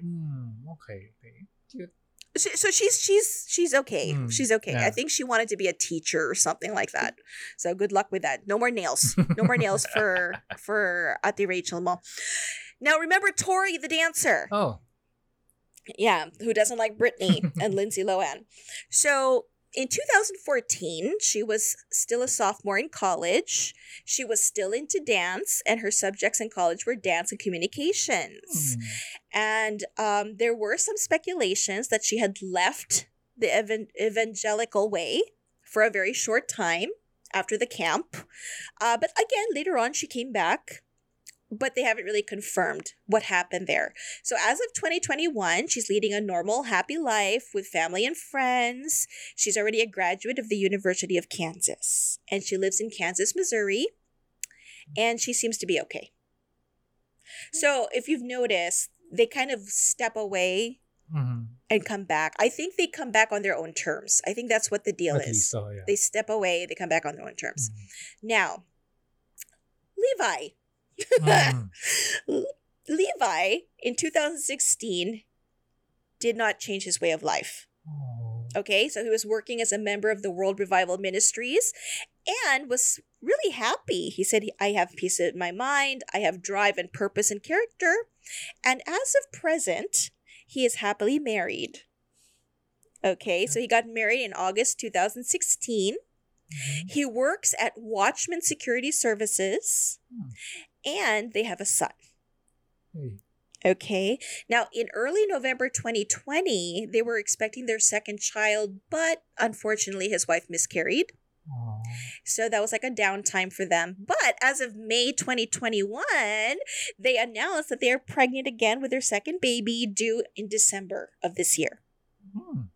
Hmm. Okay. So, she's she's she's okay. Mm, she's okay. I think she wanted to be a teacher or something like that. So good luck with that. No more nails. No more nails for for Ate Rachel mo. Now remember Tori the dancer. Oh. Yeah, who doesn't like Britney and Lindsay Lohan. So in 2014, she was still a sophomore in college. She was still into dance, and her subjects in college were dance and communications. Hmm. And um, there were some speculations that she had left the evan- evangelical way for a very short time after the camp. Uh, but again, later on, she came back. But they haven't really confirmed what happened there. So as of 2021, she's leading a normal, happy life with family and friends. She's already a graduate of the University of Kansas, and she lives in Kansas, Missouri. And she seems to be okay. So if you've noticed, they kind of step away Mhm. and come back. I think they come back on their own terms. I think that's what the deal At is. so, yeah. They step away, they come back on their own terms. Mhm. Now, Levi. Mhm. Levi in 2016 did not change his way of life. Oh. Okay, so he was working as a member of the World Revival Ministries and was really happy. He said, I have peace in my mind, I have drive and purpose and character. And as of present, he is happily married. Okay, so he got married in August 2016. Mhm. He works at Watchman Security Services Hmm. And they have a son. Hey. Okay. Now, in early November 2020, they were expecting their second child, but unfortunately, his wife miscarried. So that was like a downtime for them. But as of May 2021, they announced that they are pregnant again with their second baby due in December of this year. Hmm.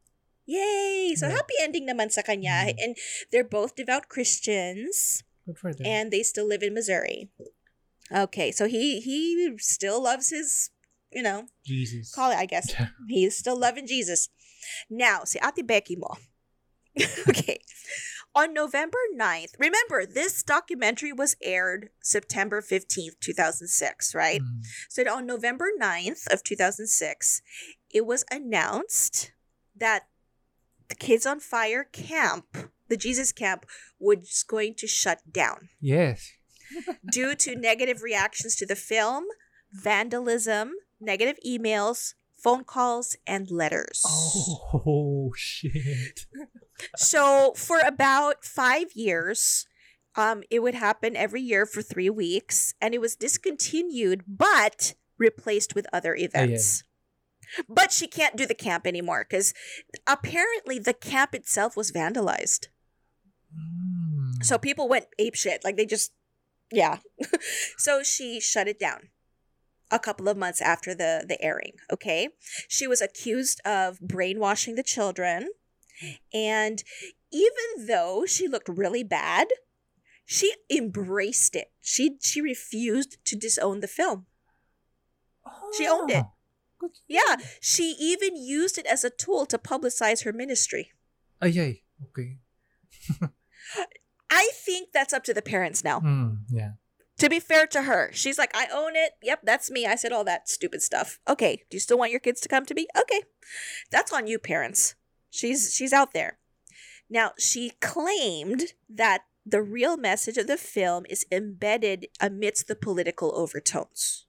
Yay! So Yeah. happy ending naman sa kanya. Mhm. And they're both devout Christians. Good for them. and they still live in Missouri. Okay, so he he still loves his, you know, Jesus. call it, I guess. He's still loving Jesus. Now, si Ate Becky mo. okay. On November 9th, remember, this documentary was aired September 15th, 2006, right? Hmm. So on November 9th of 2006, it was announced that the Kids on Fire camp, the Jesus camp, was going to shut down Yes. Due to negative reactions to the film, vandalism, negative emails, phone calls, and letters. Oh, shit. So for about five years, um, it would happen every year for three weeks, and it was discontinued but replaced with other events. But she can't do the camp anymore because apparently the camp itself was vandalized. Hmm. So people went ape shit. Like they just, yeah. so she shut it down a couple of months after the the airing. Okay, she was accused of brainwashing the children, and even though she looked really bad, she embraced it. She she refused to disown the film. she owned it. Oh, Yeah, she even used it as a tool to publicize her ministry. Ay, ay. Okay. I think that's up to the parents now. Hmm. Yeah. To be fair to her, she's like, I own it. Yep, that's me. I said all that stupid stuff. Okay, do you still want your kids to come to me? Okay. That's on you, parents. She's she's out there. Now, she claimed that the real message of the film is embedded amidst the political overtones.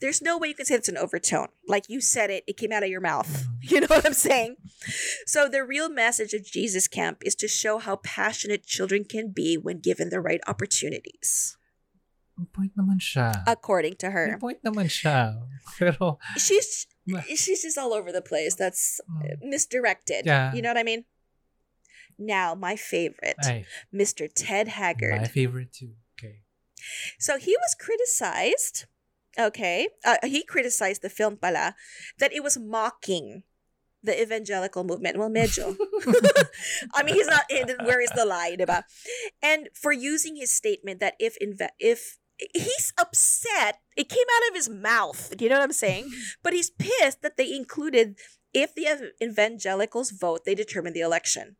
There's no way you can say it's an overtone. Like you said it, it came out of your mouth. You know what I'm saying? So, the real message of Jesus Camp is to show how passionate children can be when given the right opportunities, point naman siya. according to her. point naman siya. Pero, She's she's just all over the place. That's mm. misdirected. Yeah. You know what I mean? Now, my favorite, ay, Mr. Ted Haggard. my favorite too. Okay. So he was criticized. Okay, uh, he criticized the film pala that it was mocking the evangelical movement. Well, medyo. I mean, he's not. Where is the lie, diba? And for using his statement that if inve- if he's upset, it came out of his mouth. Do you know what I'm saying? But he's pissed that they included if the evangelicals vote, they determine the election.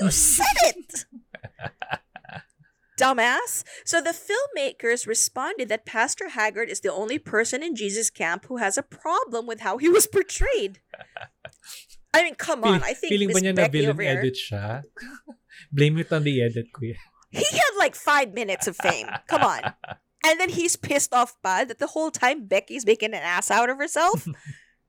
You said it dumbass. So the filmmakers responded that Pastor Haggard is the only person in Jesus camp who has a problem with how he was portrayed. I mean, come on. I think feeling ba niya na Becky villain edit siya? Blame it on the edit, kuya. he had like five minutes of fame. Come on. And then he's pissed off by that the whole time Becky's making an ass out of herself.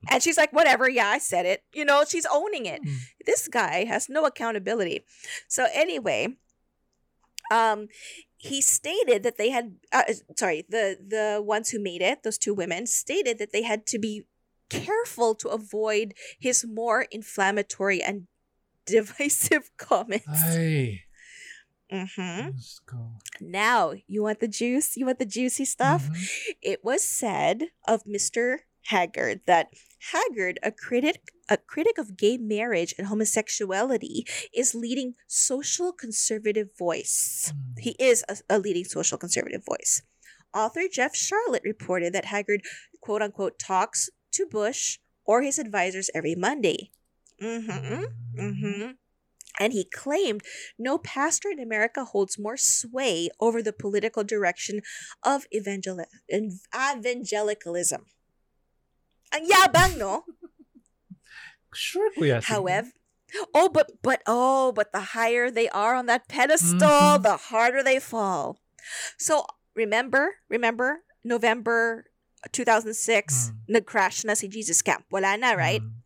And she's like, whatever, yeah, I said it. You know, she's owning it. Mm. This guy has no accountability. So anyway, um, he stated that they had, uh, sorry, the the ones who made it, those two women, stated that they had to be careful to avoid his more inflammatory and divisive comments. Ay, hmm let's go. Now, you want the juice? You want the juicy stuff? Mhm. It was said of Mr. Haggard that Haggard, a critic a critic of gay marriage and homosexuality, is leading social conservative voice. Mm. He is a, a leading social conservative voice. Author Jeff Sharlet reported that Haggard, quote unquote, talks to Bush or his advisors every Monday. Mm-hmm. Mm-hmm. And he claimed no pastor in America holds more sway over the political direction of evangel- evangelicalism. Ang yabang, no? Sige. However, oh, but but oh, but the higher they are on that pedestal, Mhm. the harder they fall. So remember, remember November 2006, Mm. nag-crash na si Jesus Camp. Wala na, right? Mm.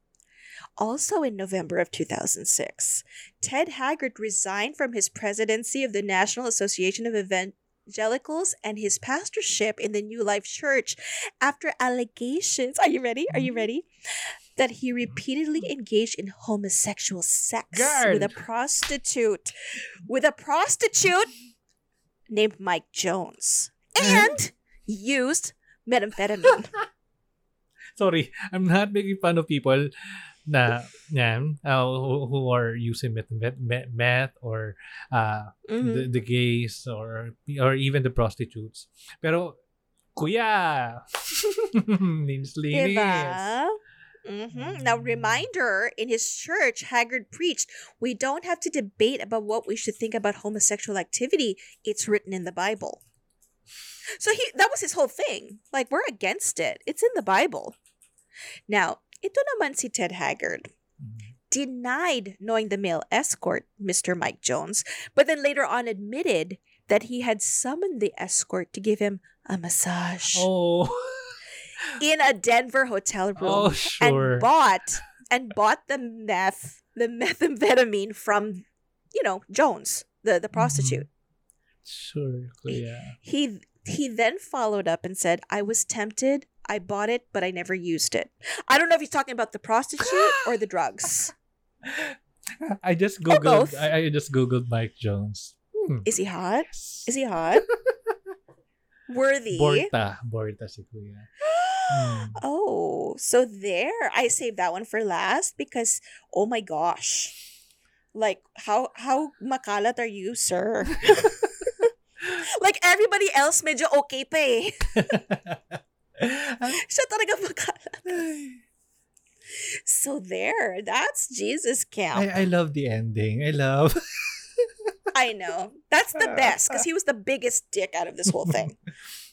Also in November of 2006, Ted Haggard resigned from his presidency of the National Association of Evangelicals and his pastorship in the New Life Church after allegations. Are you ready? Are you ready? That he repeatedly engaged in homosexual sex with a prostitute, with a prostitute named Mike Jones, and used methamphetamine. Sorry, I'm not making fun of people na yan, uh, who, who are using meth, meth, meth, meth or uh, Mhm. the, the gays or or even the prostitutes. Pero, kuya! Names linis. Diba? Hmm Now, reminder in his church, Haggard preached, we don't have to debate about what we should think about homosexual activity. It's written in the Bible. So he that was his whole thing. Like, we're against it. It's in the Bible. Now, ito naman si Ted Haggard denied knowing the male escort, Mr. Mike Jones, but then later on admitted that he had summoned the escort to give him a massage Oh. in a Denver hotel room Oh, sure. and bought and bought the meth the methamphetamine from you know Jones the the prostitute Sure, kuya. he he then followed up and said I was tempted I bought it but I never used it I don't know if he's talking about the prostitute or the drugs I just googled. I, I just googled Mike Jones. Hmm. is he hot is he hot worthy Borta, Borta si kuya. Hmm. oh so there I saved that one for last because oh my gosh like how how makalat are you sir like everybody else medyo okay pa eh siya talaga makalat so there that's Jesus camp I, I love the ending. I love. I know. That's the best because he was the biggest dick out of this whole thing.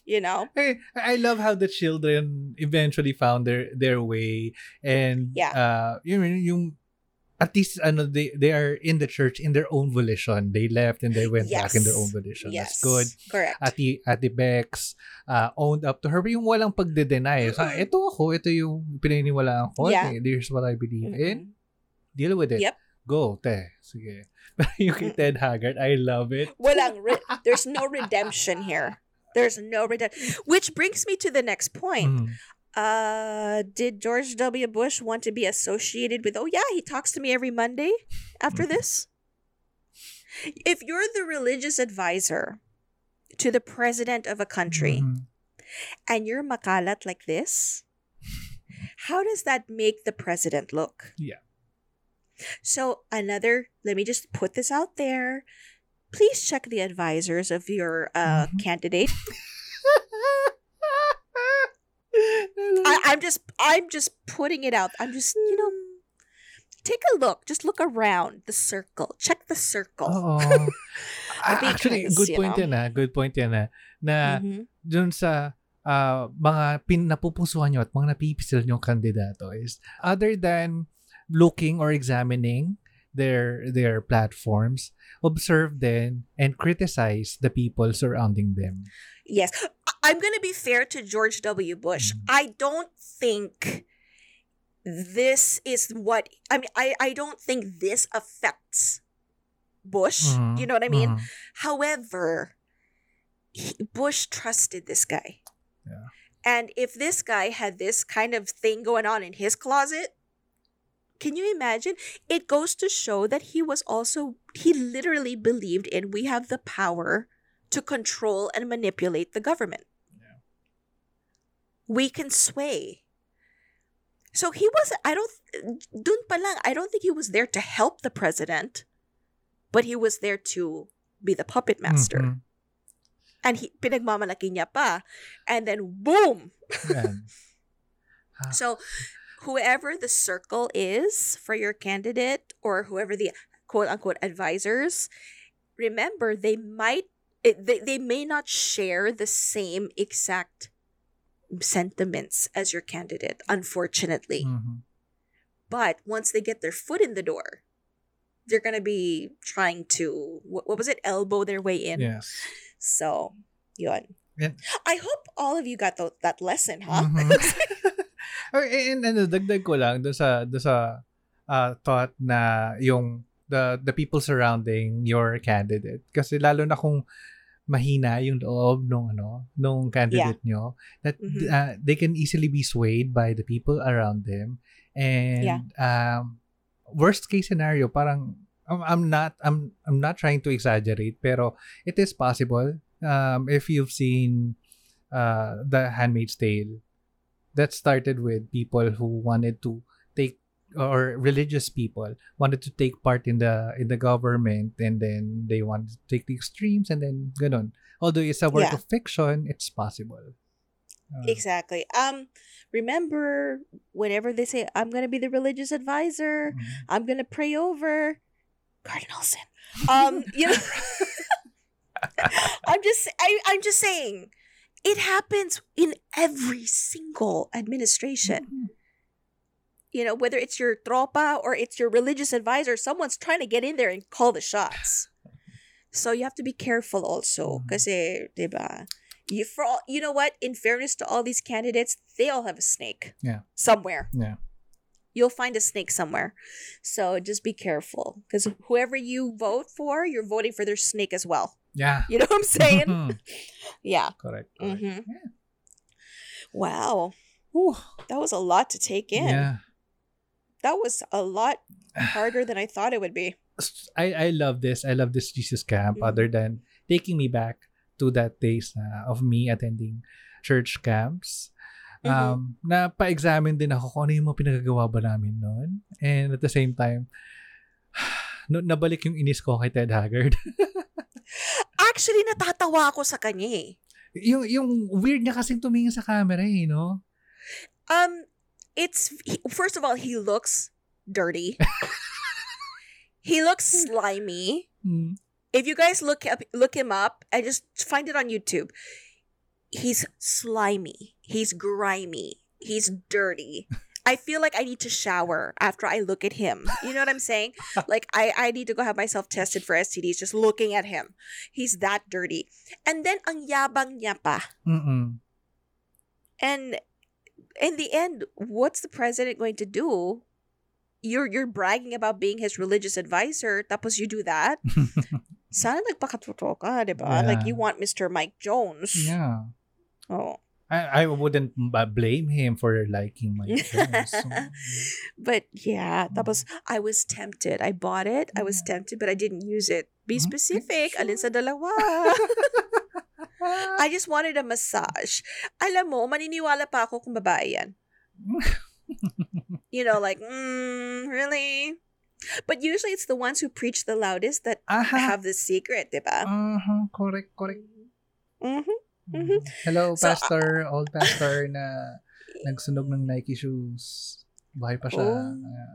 You know? Hey, I love how the children eventually found their their way and Yeah. uh you know yung at least ano they they are in the church in their own volition. They left and they went back in their own volition. Yes. That's good. Correct. Ati Ati Bex uh, owned up to her yung walang pagde-deny. Mm-mm. ito ako, ito yung pininiwalaan ko. Yeah. Here's what I believe in. Mm-mm. Deal with it. Yep. Go, te. Sige. yung kay Ted Haggard, I love it. Walang re- there's no redemption here. There's no redemption. Which brings me to the next point. Mm. Uh, did George W. Bush want to be associated with? Oh yeah, he talks to me every Monday. After this, if you're the religious advisor to the president of a country Mhm. and you're makalat like this, how does that make the president look? Yeah. So another, let me just put this out there. Please check the advisors of your uh, Mhm. candidate. I, I'm just I'm just putting it out. I'm just you know take a look. Just look around the circle. Check the circle. Oo. Ah, Actually, Because, good point know. yan ah. Good point yan ah. Na Mhm. dun sa ah, mga pin napupusuan nyo at mga napipisil nyong kandidato is other than looking or examining their their platforms, observe then and criticize the people surrounding them. Yes, I'm gonna be fair to George W. Bush. Mhm. I don't think this is what I mean. I I don't think this affects Bush. Mhm. You know what I mean? Mhm. However, he, Bush trusted this guy. Yeah. And if this guy had this kind of thing going on in his closet, can you imagine? It goes to show that he was also, he literally believed in we have the power to control and manipulate the government. Yeah. We can sway. So he wasn't, I don't, dun pa lang, I don't think he was there to help the president, but he was there to be the puppet master. Mhm. And he, pinagmamalaki niya pa. And then, boom! So, whoever the circle is for your candidate or whoever the quote unquote advisors, remember they might, they, they may not share the same exact sentiments as your candidate, unfortunately. Mhm. But once they get their foot in the door, they're going to be trying to, what, what was it, elbow their way in. Yes. So, yun. Yeah. I hope all of you got tho- that lesson, huh? Mhm. Okay, and ano, dagdag ko lang doon sa doon sa ah, thought na yung the the people surrounding your candidate kasi lalo na kung mahina yung loob nung ano nung candidate nyo that Mhm. ah, they can easily be swayed by the people around them and Yeah. um worst case scenario parang I'm, I'm not I'm I'm not trying to exaggerate pero it is possible um if you've seen uh the handmaid's tale that started with people who wanted to take or religious people wanted to take part in the in the government and then they wanted to take the extremes and then ganun although it's a work Yeah. of fiction it's possible Uh, Exactly. Um, remember, whenever they say, I'm going to be the religious advisor, mhm. I'm going to pray over Cardinal Sin. Um, you know, I'm just, I, I'm just saying, it happens in every single administration. Mhm. You know, whether it's your tropa or it's your religious advisor, someone's trying to get in there and call the shots. So you have to be careful also, kasi, diba? You for all, you know what? In fairness to all these candidates, they all have a snake. Yeah. Somewhere yeah you'll find a snake somewhere. So just be careful because whoever you vote for, you're voting for their snake as well. Yeah You know what I'm saying? Yeah. correct, correct. hmm Yeah. Wow. Whew. That was a lot to take in. yeah That was a lot harder than I thought it would be. I I love this. I love this Jesus camp. Mhm. Other than taking me back to that days na of me attending church camps. Mm-hmm. Um, na pa-examine din ako kung ano yung mga pinagagawa ba namin noon. And at the same time, no, nabalik yung inis ko kay Ted Haggard. Actually, natatawa ako sa kanya eh. yung, yung weird niya kasing tumingin sa camera eh, no? Um, it's he- first of all, he looks dirty. he looks slimy, Mm. If you guys look up, look him up, and just find it on YouTube. He's slimy. He's grimy. He's dirty. I feel like I need to shower after I look at him. You know what I'm saying? Like I, I need to go have myself tested for STDs just looking at him. He's that dirty. And then ang yabang niya pa. Mm-mm. And in the end, what's the president going to do? You're you're bragging about being his religious advisor, tapos you do that. Sana nagpakatotoo ka, di ba? Like you want Mr. Mike Jones. yeah. Oh. I, I wouldn't blame him for liking my shows. So, But yeah, tapos Mm. I was tempted. I bought it. I was tempted, but I didn't use it. Be specific. Alin sa dalawa? I just wanted a massage. Alam mo, maniniwala pa ako kung babae yan. You know, like, mm, really? But usually it's the ones who preach the loudest that Aha. have the secret, di ba? Uh-huh. Correct, correct. Mhm. Mhm. Hello, So, pastor, old pastor na nagsunog ng Nike shoes. Buhay pa siya. Oh. Yeah.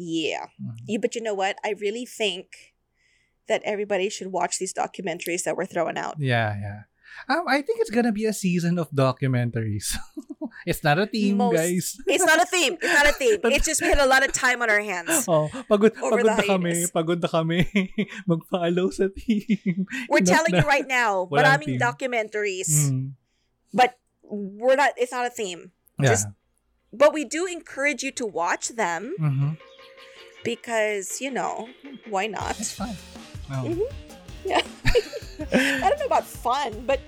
Yeah. Mhm. Yeah, But you know what? I really think that everybody should watch these documentaries that were thrown out. Yeah, yeah. Um, I think it's gonna be a season of documentaries. it's not a team, Most- guys. It's not a theme. It's not a theme. It's just we had a lot of time on our hands. Oh, pagod, pagod na kami. Pagod na kami. Mag-follow sa team. We're telling na- you right now, Walang maraming theme. documentaries, Mm, but we're not. It's not a theme. yeah. Just- But we do encourage you to watch them Mhm. because you know why not? It's fun. Oh. Mhm. Yeah. I don't know about fun, but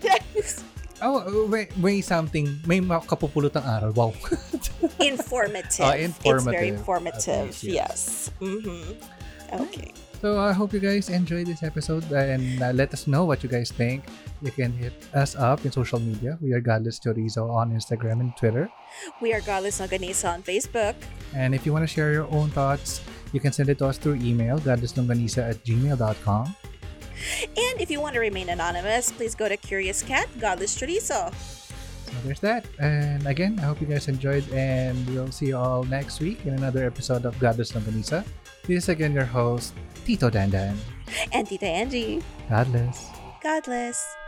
Oh, may, may something, may kapupulutang aral. Wow. informative. Ah, It's very informative. informative. Least, yes. yes. Mm-hmm. Okay. So I hope you guys enjoyed this episode and uh, let us know what you guys think. You can hit us up in social media. We are Godless Chorizo on Instagram and Twitter. We are Godless Longanisa on Facebook. And if you want to share your own thoughts, you can send it to us through email, godlesslonganisa at gmail.com. And if you want to remain anonymous, please go to Curious Cat, Godless Chorizo. So there's that. And again, I hope you guys enjoyed and we'll see you all next week in another episode of Godless Longanisa. This is again your host, Tito Dandan. And Tita Angie. Godless. Godless.